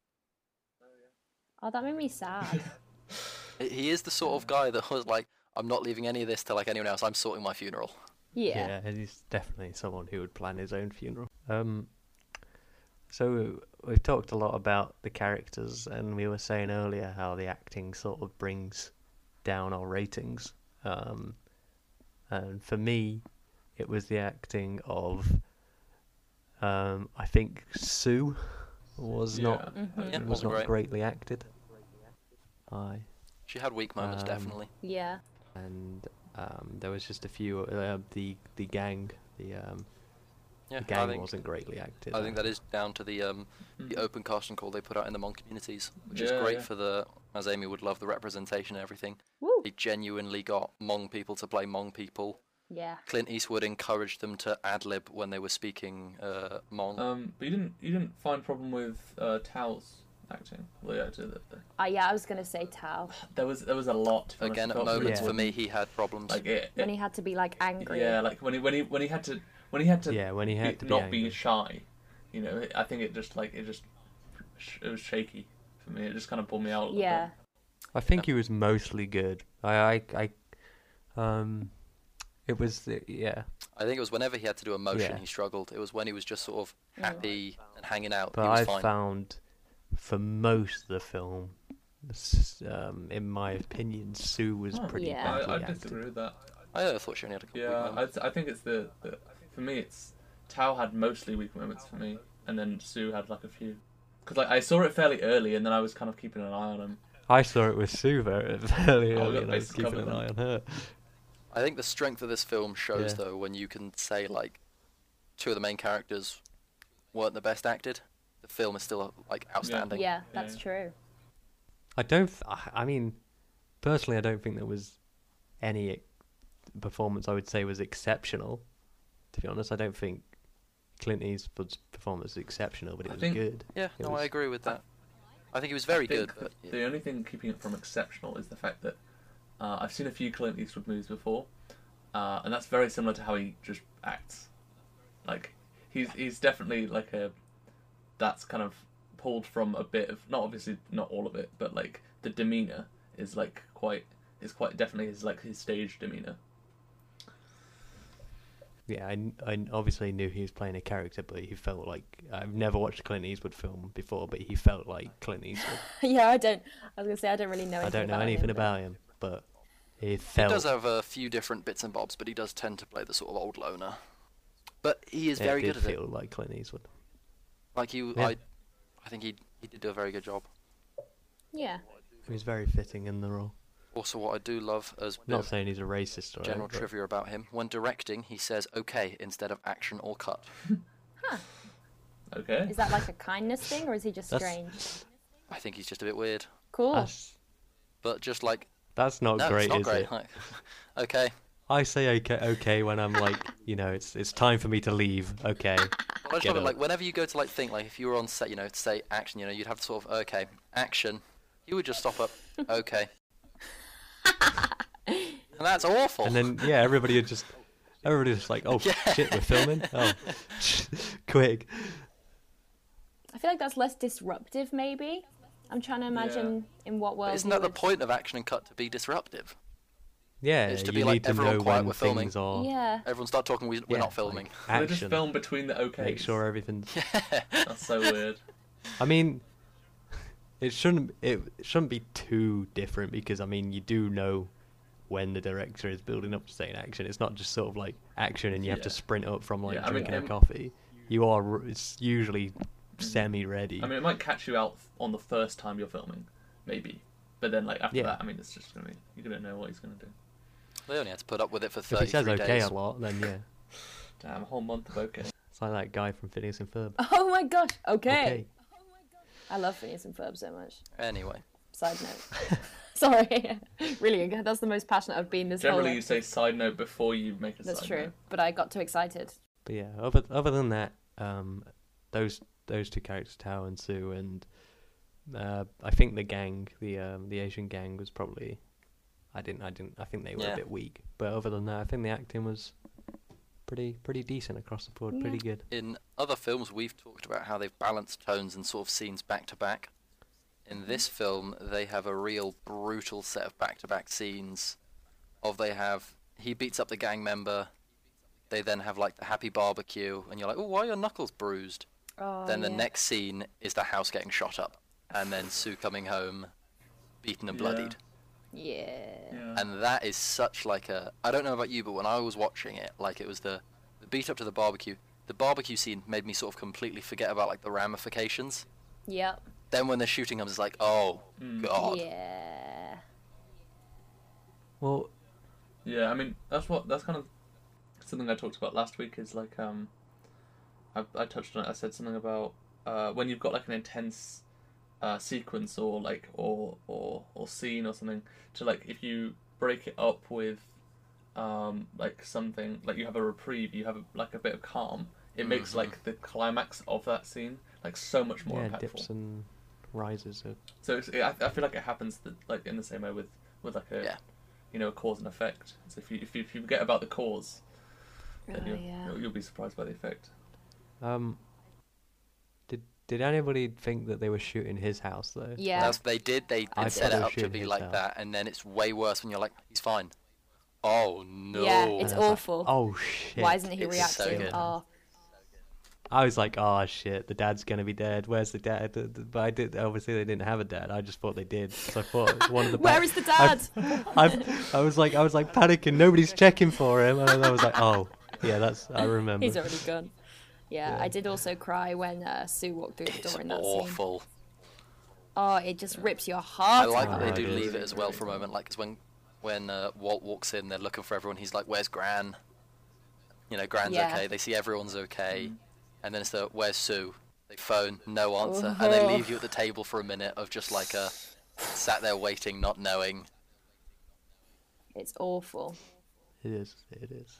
Oh, that made me sad. (laughs) He- He is the sort of guy that was like, I'm not leaving any of this to like anyone else. I'm sorting my funeral. Yeah. and he's definitely someone who would plan his own funeral. Um, so we've talked a lot about the characters, and we were saying earlier how the acting sort of brings down our ratings. Um, and for me, it was the acting of, um, I think Sue was not Yeah. Mhm. Yeah, was wasn't great. greatly acted. Aye. She had weak moments, Um, definitely. Yeah. and um, there was just a few. Uh, the the gang, the um, Yeah, the gang think wasn't greatly acted. I think that is down to the um the Mhm. open casting call they put out in the Hmong communities, which is great yeah. for the as Amy would love the representation and everything. Woo. They genuinely got Hmong people to play Hmong people. Yeah. Clint Eastwood encouraged them to ad lib when they were speaking uh, Hmong. Um, but you didn't. You didn't find problem with uh, Tao's acting. Well, yeah, to the- the- Uh, yeah, I was gonna say Tao (sighs) there was there was a lot. to. Again, at felt moments Yeah. for me, he had problems. Like it, when he had to be like angry. yeah, like when he when he when he had to when he had to yeah, when he had be, to be not angry. be shy. You know, I think it just like it just it was shaky for me. It just kind of pulled me out. A little Yeah. I think he was mostly good. I, I, I um, it was the, yeah. I think it was whenever he had to do emotion, Yeah. he struggled. It was when he was just sort of happy and hanging out. But I fine. found, for most of the film, um, in my opinion, Sue was Oh, pretty Yeah. badly I, I acted. disagree with that. I thought she only had a couple Yeah, of I, moments. I think it's the, the for me it's Tao had mostly weak moments for me, and then Sue had like a few. Because like I saw it fairly early, and then I was kind of keeping an eye on him. I saw it with Sue very, (laughs) very Oh, early, look, and I was keeping covered an eye on her. I think the strength of this film shows Yeah. though when you can say like two of the main characters weren't the best acted. The film is still like outstanding. Yeah, Yeah, that's yeah. true. I don't. I- I mean, personally, I don't think there was any e- performance I would say was exceptional. To be honest, I don't think Clint Eastwood's performance was exceptional, but it I was think- good. Yeah, It no, was- I agree with that. I think he was very I think good. But the, the only thing keeping it from exceptional is the fact that uh, I've seen a few Clint Eastwood movies before, uh, and that's very similar to how he just acts. Like he's he's definitely like a that's kind of pulled from a bit of not obviously not all of it, but like the demeanor is like quite is quite definitely his like his stage demeanor. Yeah, I, I obviously knew he was playing a character, but he felt like I've never watched a Clint Eastwood film before, but he felt like Clint Eastwood. (laughs) yeah, I don't. I was gonna say I don't really know. I don't know about anything him, but- about him, but he he felt. does have a few different bits and bobs, but he does tend to play the sort of old loner. But he is it very good at it. feel like Clint Eastwood. Like he, Yeah. I, I think he he did do a very good job. Yeah. He was very fitting in the role. Also, what I do love as Not saying he's a racist or general anything, but- trivia about him, when directing, he says "okay" instead of action or cut. (laughs) Okay. Is that like a kindness thing, or is he just That's- strange? I think he's just a bit weird, Cool. That's but just like that's not no, great, it's not is great. it? Like, (laughs) okay, I say okay, okay when I'm like, you know, it's it's time for me to leave. Okay, Well, I just Get love it, up. like whenever you go to like think like if you were on set, you know, to say action, you know, you'd have to sort of okay, action. You would just stop up, (laughs) okay. and that's awful. and then yeah, everybody would just everybody just like, oh (laughs) Yeah. shit, we're filming. Oh, quick. I feel like that's less disruptive, maybe. I'm trying to imagine in what world. But isn't he that the point of action and cut to be disruptive? Yeah, It's to you be like, to everyone quiet, we're filming. things are. Yeah. Everyone start talking. We, we're yeah, not filming. like They just action. film between the okay. Make sure everything's. (laughs) That's so weird. I mean, it shouldn't it shouldn't be too different because I mean you do know when the director is building up to saying action. It's not just sort of like action and you have to sprint up from like Yeah, I mean, drinking um, a coffee. You are it's usually semi ready. I mean, it might catch you out on the first time you're filming, maybe. But then, like after Yeah. that, I mean, it's just gonna be you're gonna know what he's gonna do. They only had to put up with it for if he 33 says okay days. a lot, then yeah, (laughs) Damn, a whole month of okay. it's like that guy from Phineas and Ferb. Oh my gosh. Okay. Okay. I love Phineas and Ferb so much. Anyway, Side (laughs) note. (laughs) Sorry. really, that's the most passionate I've been this Generally, whole. you say side note before you make a That's side true, note. but I got too excited. But yeah, other other than that, um, those those two characters, Tao and Sue, and uh, I think the gang, the um, the Asian gang, was probably. I didn't. I didn't. I think they were Yeah. a bit weak. But other than that, I think the acting was pretty pretty decent across the board. Pretty good. in other films, we've talked about how they've balanced tones and sort of scenes back to back. In this film, they have a real brutal set of back-to-back scenes. Of they have he beats up the gang member. They then have like the happy barbecue, and you're like, oh, why are your knuckles bruised? Oh, then the yeah. next scene is the house getting shot up, and then Sue coming home, beaten and Yeah. bloodied. Yeah. Yeah. And that is such like a I don't know about you, but when I was watching it, like it was the, the beat up to the barbecue. The barbecue scene made me sort of completely forget about like the ramifications. Yep. Then when they're shooting, I was like, oh Mm. god. Yeah. Well, Yeah, I mean that's what that's kind of something I talked about last week. Is like um, I I touched on it. I said something about uh when you've got like an intense uh sequence or like or or or scene or something to like if you break it up with um like something like you have a reprieve, you have a, like a bit of calm. It makes Mhm. like the climax of that scene like so much more yeah, impactful. dips and rises. Of, So it's, I, I feel like it happens the, like in the same way with with like a Yeah. you know a cause and effect. So if you if you, if you forget about the cause, then Oh, you'll, yeah. you'll you'll be surprised by the effect. Um, did did anybody think that they were shooting his house though? Yeah. That's they did. They, I they set thought it they up to should be hit like that. that, and then it's way worse when you're like, he's fine. Oh no! Yeah, it's I like, awful. oh shit! Why isn't he It's so reacting? good. oh, I was like, oh shit, the dad's gonna be dead. Where's the dad? The- the- But I did. Obviously, they didn't have a dad. I just thought they did. So I thought one of the. (laughs) where back- is the dad? I, I was like, I was like panicking. Nobody's checking for him, and I was like, oh, yeah, that's. I remember. He's already gone. Yeah, Yeah. I did also cry when uh, Sue walked through the It's door in that scene. awful. Oh, it just rips your heart. I like out. that Oh, they do it is. leave it as well for a moment, like 'cause when when uh, Walt walks in, they're looking for everyone. He's like, "Where's Gran?" You know, Gran's Yeah. okay. They see everyone's okay, and then it's the "Where's Sue?" They phone, no answer, and they Oh. leave you at the table for a minute of just like a sat there waiting, not knowing. It's awful. It is. It is.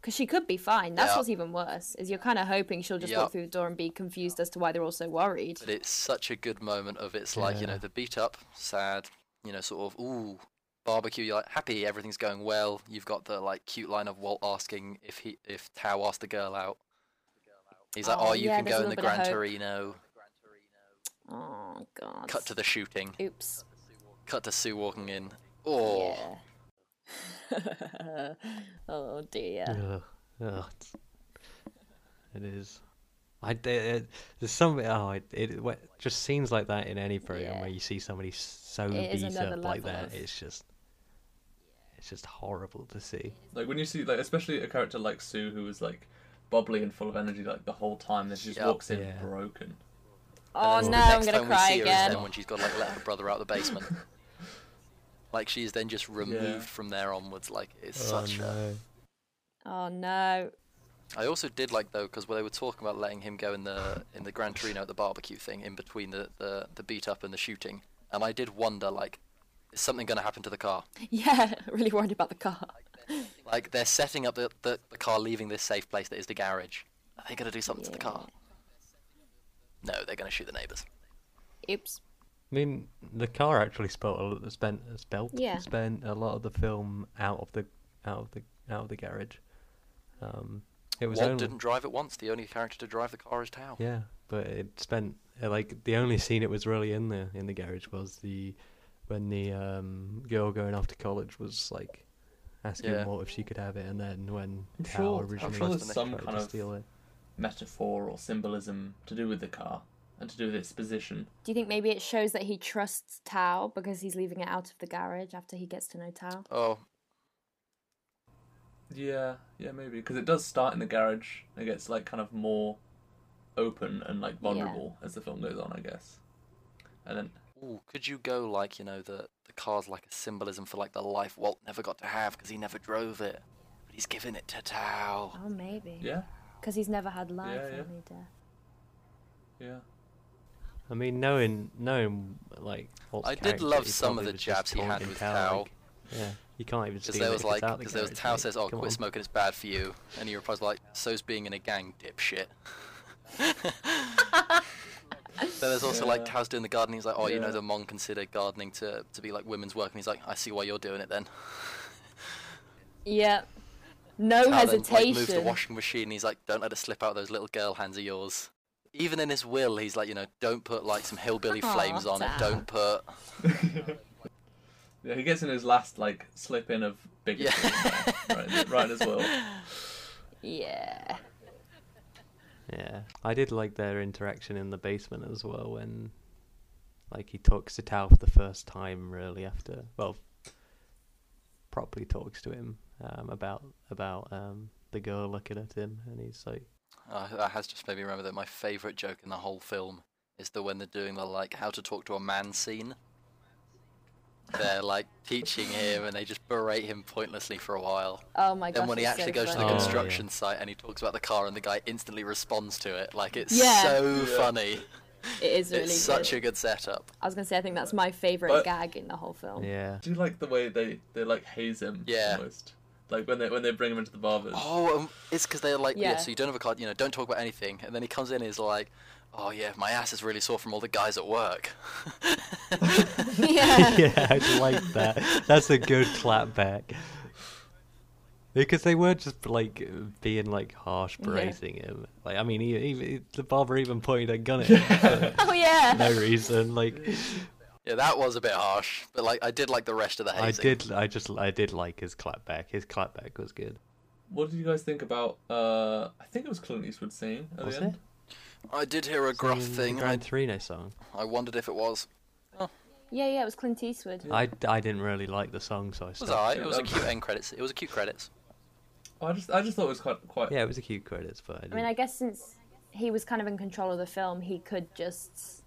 Because she could be fine. That's Yeah. what's even worse. Is you're kind of hoping she'll just Yep. walk through the door and be confused as to why they're all so worried. But it's such a good moment of it's like you know the beat up, sad, you know, sort of ooh barbecue. You're like happy, everything's going well. You've got the like cute line of Walt asking if he if Tao asked the girl out. He's like, Oh, oh, you yeah, can go in the little bit of Gran. Torino. Oh god. Cut to the shooting. Oops. Cut to Sue walking in. Oh, Yeah. (laughs) oh dear. Ugh, ugh, it's- I it, it- there's some oh it, it wh- just scenes like that in any program Yeah. where you see somebody so It is beat up like that. of- It's just it's just horrible to see. Like when you see, like especially a character like Sue, who was like bubbly and full of energy like the whole time, then she just Yep. walks in Yeah. broken. Oh no, I'm gonna cry see her is again. when she's got like let her brother out the basement. (laughs) like she's then just removed Yeah. from there onwards. Like it's Oh such a. Oh no. I also did like though because they were talking about letting him go in the in the Gran Torino at the barbecue thing in between the, the, the beat up and the shooting, and I did wonder like, is something going to happen to the car? (laughs) Yeah, really worried about the car. (laughs) Like they're setting up the, the, the car leaving this safe place that is the garage. Are they going to do something to the car? No, they're going to shoot the neighbors. Oops. I mean, the car actually spent a, spent spelt Yeah. spent a lot of the film out of the out of the out of the garage. Um, it was Walt only didn't drive it once. The only character to drive the car is Tao. yeah, but it spent uh, like the only scene it was really in the in the garage was the when the um, girl going off to college was like asking Yeah. Walt if she could have it, and then when I'm Tao sure- I'm originally sure there's tried some to kind of- steal it. Metaphor or symbolism to do with the car and to do with its position. Do you think maybe it shows that he trusts Tao because he's leaving it out of the garage after he gets to know Tao? Oh, Yeah, yeah, maybe because it does start in the garage. It gets like kind of more open and like vulnerable as the film goes on, I guess. And then ooh, could you go like you know the the car's like a symbolism for like the life Walt never got to have because he never drove it, but he's given it to Tao. Oh, maybe. yeah, Because he's never had life, Yeah, yeah. only death. yeah. I mean, knowing knowing like Walt's I did love some of the was jabs he had with Tao, Tao. like, yeah, you can't even Because steal there it was if it's like, out the because there was Tao says, "Oh, Come quit on. smoking, it's bad for you," and he replies like, "So's being in a gang, dipshit." (laughs) then there's also like Tao's doing the gardening. He's like, "Oh, you know, the Hmong consider gardening to to be like women's work," and he's like, "I see why you're doing it then." Yeah. No Tao then like moves the washing machine. And he's like, "Don't let it slip out those little girl hands of yours." Even in his will, he's like, you know, don't put like some hillbilly Aw, flames on it. Don't put. Yeah, he gets in his last like slip in of bigotry, Yeah. (laughs) right, right as well. yeah. Yeah, I did like their interaction in the basement as well when, like, he talks to Tao for the first time. Really, after well, properly talks to him um, about about um, the girl looking at him, and he's like, Uh, that has just made me remember that my favourite joke in the whole film is the when they're doing the like how to talk to a man scene. They're like teaching him and they just berate him pointlessly for a while. Oh my god! then when he actually so goes to the funny. Oh, construction yeah. site and he talks about the car and the guy instantly responds to it, like it's Yeah. so Yeah. funny. It is really it's good. such a good setup. I was gonna say I think that's my favorite But- gag in the whole film. yeah, Do you like the way they they like haze him? Yeah. Almost. Like when they when they bring him into the barbers. Oh, um, it's because they're like, yeah. Yeah. So you don't have a car, you know, don't talk about anything. And then he comes in, and he's like, oh yeah, my ass is really sore from all the guys at work. (laughs) yeah. (laughs) yeah, I like that. That's a good clapback. Because they were just like being like harsh, Yeah. berating him. Like, I mean, he, he, the barber even pointed a gun at him (laughs) Oh yeah. no reason. Like, Yeah, that was a bit harsh, but like I did like the rest of the hazing. I did. I just. I did like his clapback. His clapback was good. What did you guys think about? Uh, I think it was Clint Eastwood singing at Was the end. I did hear a gruff Singing thing. The I, Gran Torino song. I wondered if it was. Yeah, yeah, it was Clint Eastwood. Yeah. I, I didn't really like the song, so I It was stopped. alright. It was a cute end credits. It was a cute credits. I just I just thought it was quite quite. Yeah, it was a cute credits, but I, I mean, didn't- I guess since he was kind of in control of the film, he could just,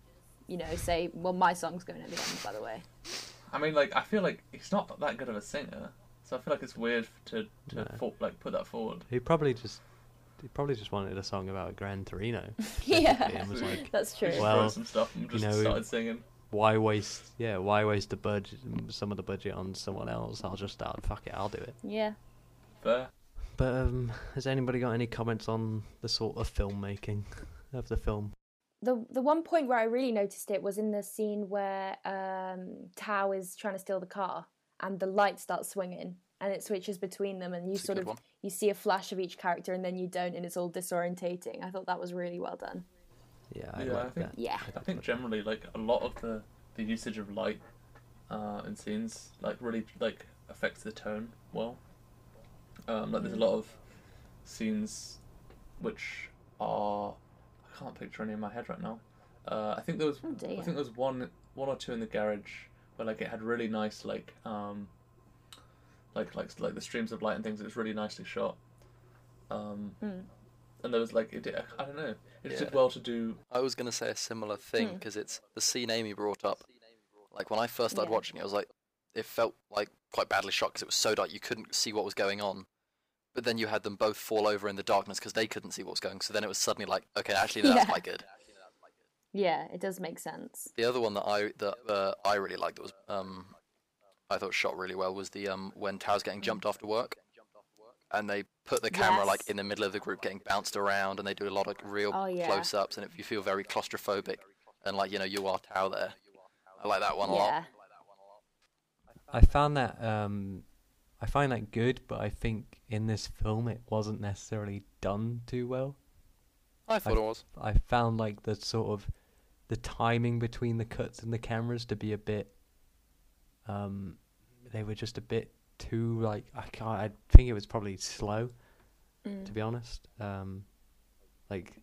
you know, say, "Well, my song's going at the end." By the way, I mean, like I feel like he's not that good of a singer, so I feel like it's weird to to No. for, like put that forward. he probably just he probably just wanted a song about Gran Torino. (laughs) yeah, was like, that's true. He Well, some stuff and you just know, started singing. why waste? Yeah, why waste the budget, some of the budget on someone else? I'll just start. Fuck it, I'll do it. yeah. Fair. But um, has anybody got any comments on the sort of filmmaking of the film? The the one point where I really noticed it was in the scene where um, Tao is trying to steal the car, and the light starts swinging, and it switches between them, and you It's sort of one. you see a flash of each character, and then you don't, and it's all disorientating. I thought that was really well done. Yeah, I Yeah, I think- that. Yeah. I think generally like a lot of the the usage of light uh, in scenes like really like affects the tone well. Um, like there's a lot of scenes which are I can't picture any in my head right now. Uh, I think there was Oh. I think there was one one or two in the garage where like it had really nice like um like like like the streams of light and things. It was really nicely shot. Um, Mm. and there was like it did, I don't know. It Yeah. did well to do I was gonna say a similar thing Hmm. because it's the scene Amy brought up. Like when I first started Yeah. watching it, I was like, it felt like quite badly shot because it was so dark you couldn't see what was going on. But then you had them both fall over in the darkness because they couldn't see what was going. So then it was suddenly like, okay, actually no, that's Yeah. quite good. Yeah, it does make sense. The other one that I that uh, I really liked that was um I thought shot really well was the um when Tao's getting jumped after work. And they put the camera like in the middle of the group getting bounced around and they do a lot of real Oh, yeah. close ups and if you feel very claustrophobic and like, you know, you are Tao there. I like that one a Yeah. lot. I found that um, I find that good, but I think in this film it wasn't necessarily done too well. I thought it was. I found like the sort of the timing between the cuts and the cameras to be a bit um they were just a bit too like I can't I think it was probably slow Mm. to be honest. Um like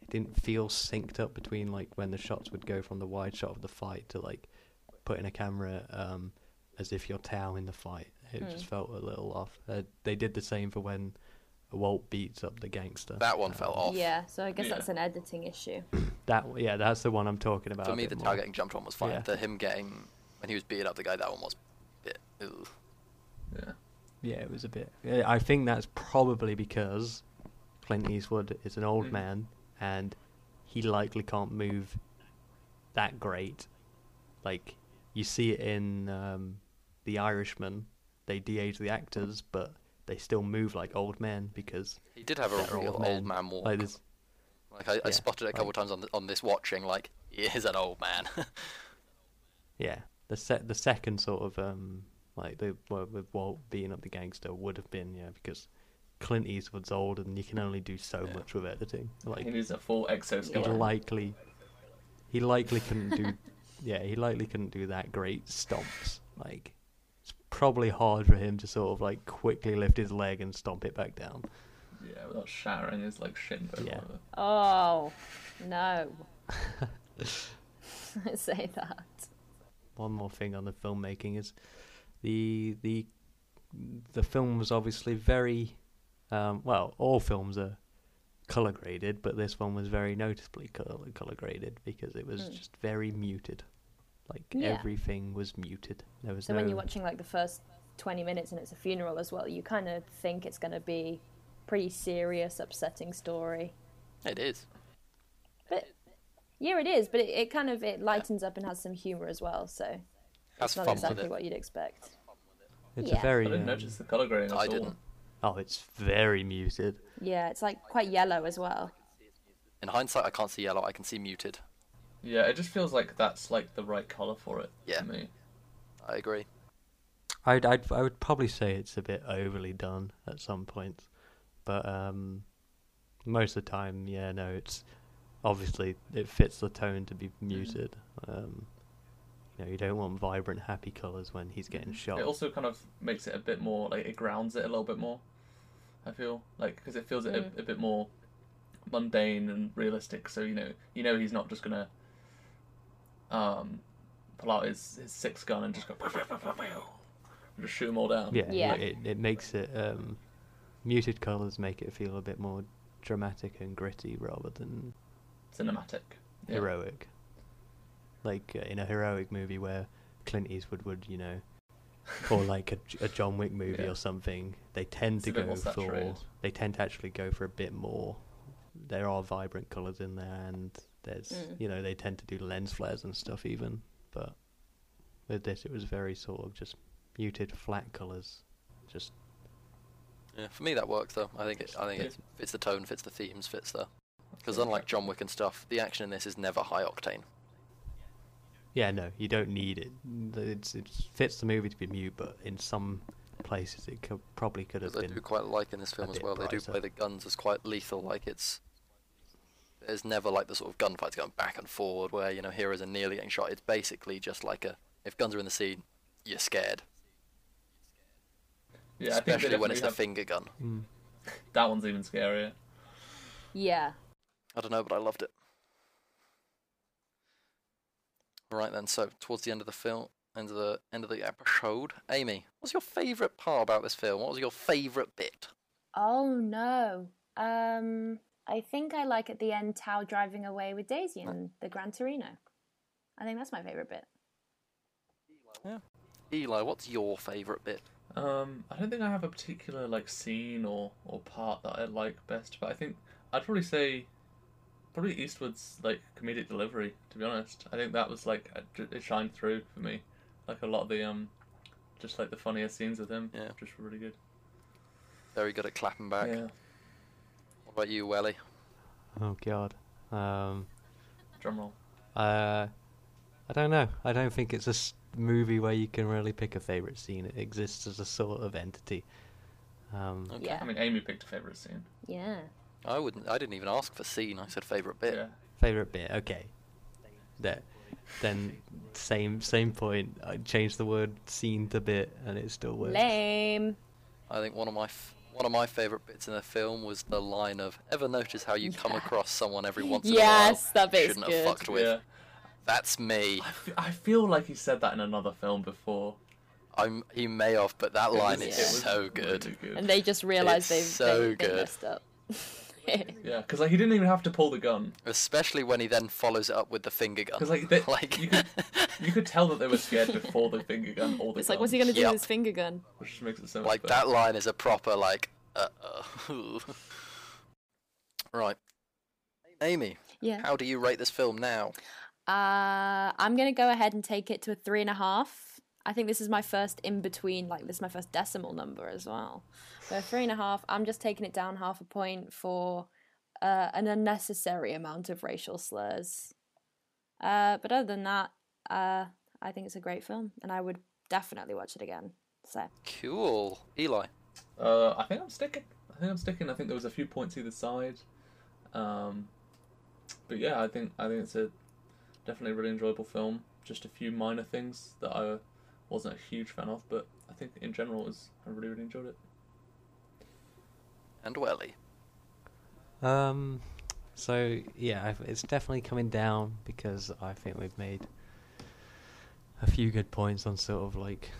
it didn't feel synced up between like when the shots would go from the wide shot of the fight to like putting a camera um as if you're Tao in the fight. It Mm. just felt a little off. Uh, they did the same for when Walt beats up the gangster. That one fell Um, off. Yeah, so I guess Yeah. that's an editing issue. (coughs) That yeah, that's the one I'm talking about. For me, the more. Tao getting jumped on was fine. Yeah. The him getting when he was beating up the guy, that one was a bit. Ugh. yeah. Yeah, it was a bit. I think that's probably because Clint Eastwood is an old Mm. man and he likely can't move that great. Like you see it in um, The Irishman, they de-age the actors, but they still move like old men because He did have a real old old, man walk. like this. Like I, I spotted it a couple like- times on the, on this watching. Like he is an old man. (laughs) Yeah, the set the second sort of um like the well, with Walt beating up the gangster would have been yeah because Clint Eastwood's old and you can only do so Yeah. much with editing. Like he needs a full exoskeleton. he exoskeleton. likely he likely couldn't do (laughs) yeah he likely couldn't do that great stomps like it's probably hard for him to sort of like quickly lift his leg and stomp it back down Yeah, without shattering his like shin bone. Yeah. Oh, no. (laughs) (laughs) Say that. one more thing on the filmmaking is the the the film was obviously very um, well all films are color graded but this one was very noticeably color color graded because it was Mm. just very muted like Yeah. everything was muted there was So no when you're watching like the first 20 minutes and it's a funeral as well, you kind of think it's going to be pretty serious, upsetting story. it is. But yeah, it is. But it, it kind of it lightens up and has some humor as well. So Has it's not fun exactly it. what you'd expect. it's yeah. a very I didn't um, notice the color grading at I all. didn't. oh it's very muted Yeah, it's like quite yellow as well. In hindsight, I can't see yellow. I can see muted. Yeah, it just feels like that's like the right color for it. Yeah. To me. I agree. I'd, I'd I would probably say it's a bit overly done at some points, but um, most of the time, yeah, no, it's obviously it fits the tone to be muted. Um, You know, you don't want vibrant, happy colours when he's getting shot. It also kind of makes it a bit more like it grounds it a little bit more. I feel like because it feels it Mm. a, a bit more mundane and realistic. So you know, you know, he's not just gonna um pull out his his six gun and just go and just shoot them all down. Yeah, Yeah. It, it makes it um, muted colours make it feel a bit more dramatic and gritty rather than cinematic. Yeah. heroic. Like uh, in a heroic movie where Clint Eastwood would, you know, or (laughs) like a, a John Wick movie Yeah. or something, they tend It's to a bit go more for. saturated. They tend to actually go for a bit more. There are vibrant colours in there, and there's, Mm. you know, they tend to do lens flares and stuff even. But with this, it was very sort of just muted, flat colours. Just Yeah, for me that works though. I think it. I think Yeah. it fits the tone, fits the themes, fits the. Because unlike John Wick and stuff, the action in this is never high octane. Yeah, no, you don't need it. It's, it fits the movie to be mute, but in some places it could, probably could have Because I been. do quite like in this film as bit well. They do play the guns as quite lethal. Like it's. There's never like the sort of gunfights going back and forward where you know heroes are nearly getting shot. It's basically just like a if guns are in the scene, you're scared. Yeah, I think Especially when definitely it's the have- finger gun. Mm. (laughs) that one's even scarier. Yeah. I don't know, but I loved it. Right then, so towards the end of the film, end of the end of the episode, Amy, what's your favourite part about this film? What was your favourite bit? Oh no. Um, I think I like at the end Tao driving away with Daisy in the Gran Torino. I think that's my favorite bit. Eli, what's your favourite bit? Um, I don't think I have a particular like scene or or part that I like best, but I think I'd probably say probably Eastwood's like comedic delivery. To be honest, I think that was like it it shined through for me. Like a lot of the um, just like the funniest scenes with him, Yeah. just really good. Very good at clapping back. Yeah, What about you, Welly? Oh god. Um, drum roll. uh, I don't know. I don't think it's a s- movie where you can really pick a favorite scene. It exists as a sort of entity. Um, Okay. Yeah. I mean, Amy picked a favorite scene. Yeah. I wouldn't. I didn't even ask for scene. I said favourite bit. Yeah, favorite bit. Okay. That. Then same same point. I changed the word scene to bit, and it still works. Lame. I think one of my f- one of my favourite bits in the film was the line of "Ever notice how you come Yeah. across someone every once in Yes, a while Yes, that bit's shouldn't good. have fucked with"? yeah. That's me. I, feel like he said that in another film before. I'm. He may have, but that line It is was- it was so good. really good. And they just realized they've so they, they good. messed up. (laughs) (laughs) Yeah, because like he didn't even have to pull the gun. Especially when he then follows it up with the finger gun. 'Cause, like, they- (laughs) like you could- You could tell that they were scared before the finger gun or the it's like, what's he gonna do Yep. with his finger gun? Which just makes it so much like better. that line is a proper like. Uh, uh, (laughs) right. Amy, Yeah. how do you rate this film now? Uh, I'm gonna go ahead and take it to a three and a half. I think this is my first in between, like this is my first decimal number as well. So three and a half. I'm just taking it down half a point for uh, an unnecessary amount of racial slurs. Uh, but other than that, uh, I think it's a great film, and I would definitely watch it again. So Cool. Eli. Uh, I think I'm sticking. I think I'm sticking. I think there was a few points either side. Um, but yeah, I think I think it's a definitely really enjoyable film. Just a few minor things that I wasn't a huge fan of, but I think in general was I really really enjoyed it. And Welly. Um, so yeah, it's definitely coming down because I think we've made a few good points on sort of like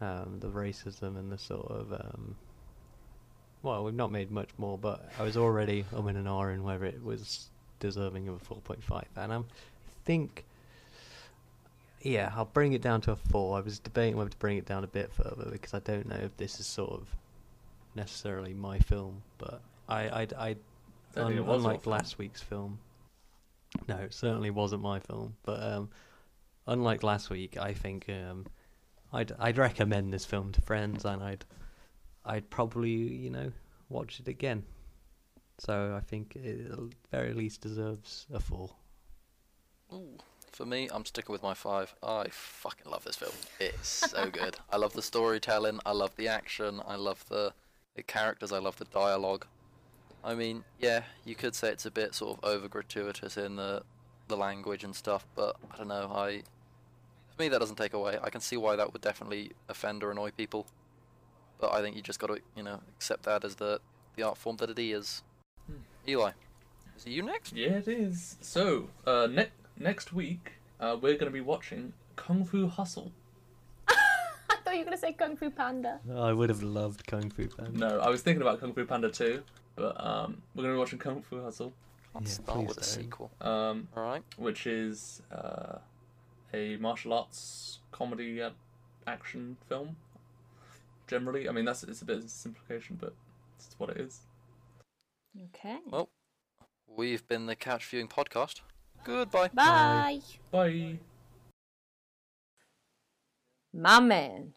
um, the racism and the sort of um, well, we've not made much more, but I was already umming and ahhing whether it was deserving of a four point five, and I think. Yeah, I'll bring it down to a four. I was debating whether to bring it down a bit further because I don't know if this is sort of necessarily my film, but I I, I I Un- unlike last week's film. No, it certainly wasn't my film. But um, unlike last week, I think um, I'd I'd recommend this film to friends, and I'd I'd probably you know watch it again. So I think it at very least deserves a four. Ooh, for me, I'm sticking with my five. I fucking love this film. It's so good. (laughs) I love the storytelling. I love the action. I love the the characters. I love the dialogue. I mean, yeah, you could say it's a bit sort of over gratuitous in the the language and stuff, but I don't know. I for me, that doesn't take away. I can see why that would definitely offend or annoy people, but I think you just got to, you know, accept that as the the art form that it is. Hmm. Eli, is it you next? Yeah, it is. So, uh, ne- next week, uh, we're going to be watching Kung Fu Hustle. (laughs) I thought you were gonna say Kung Fu Panda. I would have loved Kung Fu Panda. No, I was thinking about Kung Fu Panda 2, but um, we're going to be watching Kung Fu Hustle, Let's Yeah, start with the don't. sequel. um, All right. which is uh, a martial arts comedy uh, action film. Generally, I mean that's it's a bit of a simplification, but it's what it is. Okay. Well, we've been the Couch Viewing Podcast. Goodbye. Bye. Bye. My man.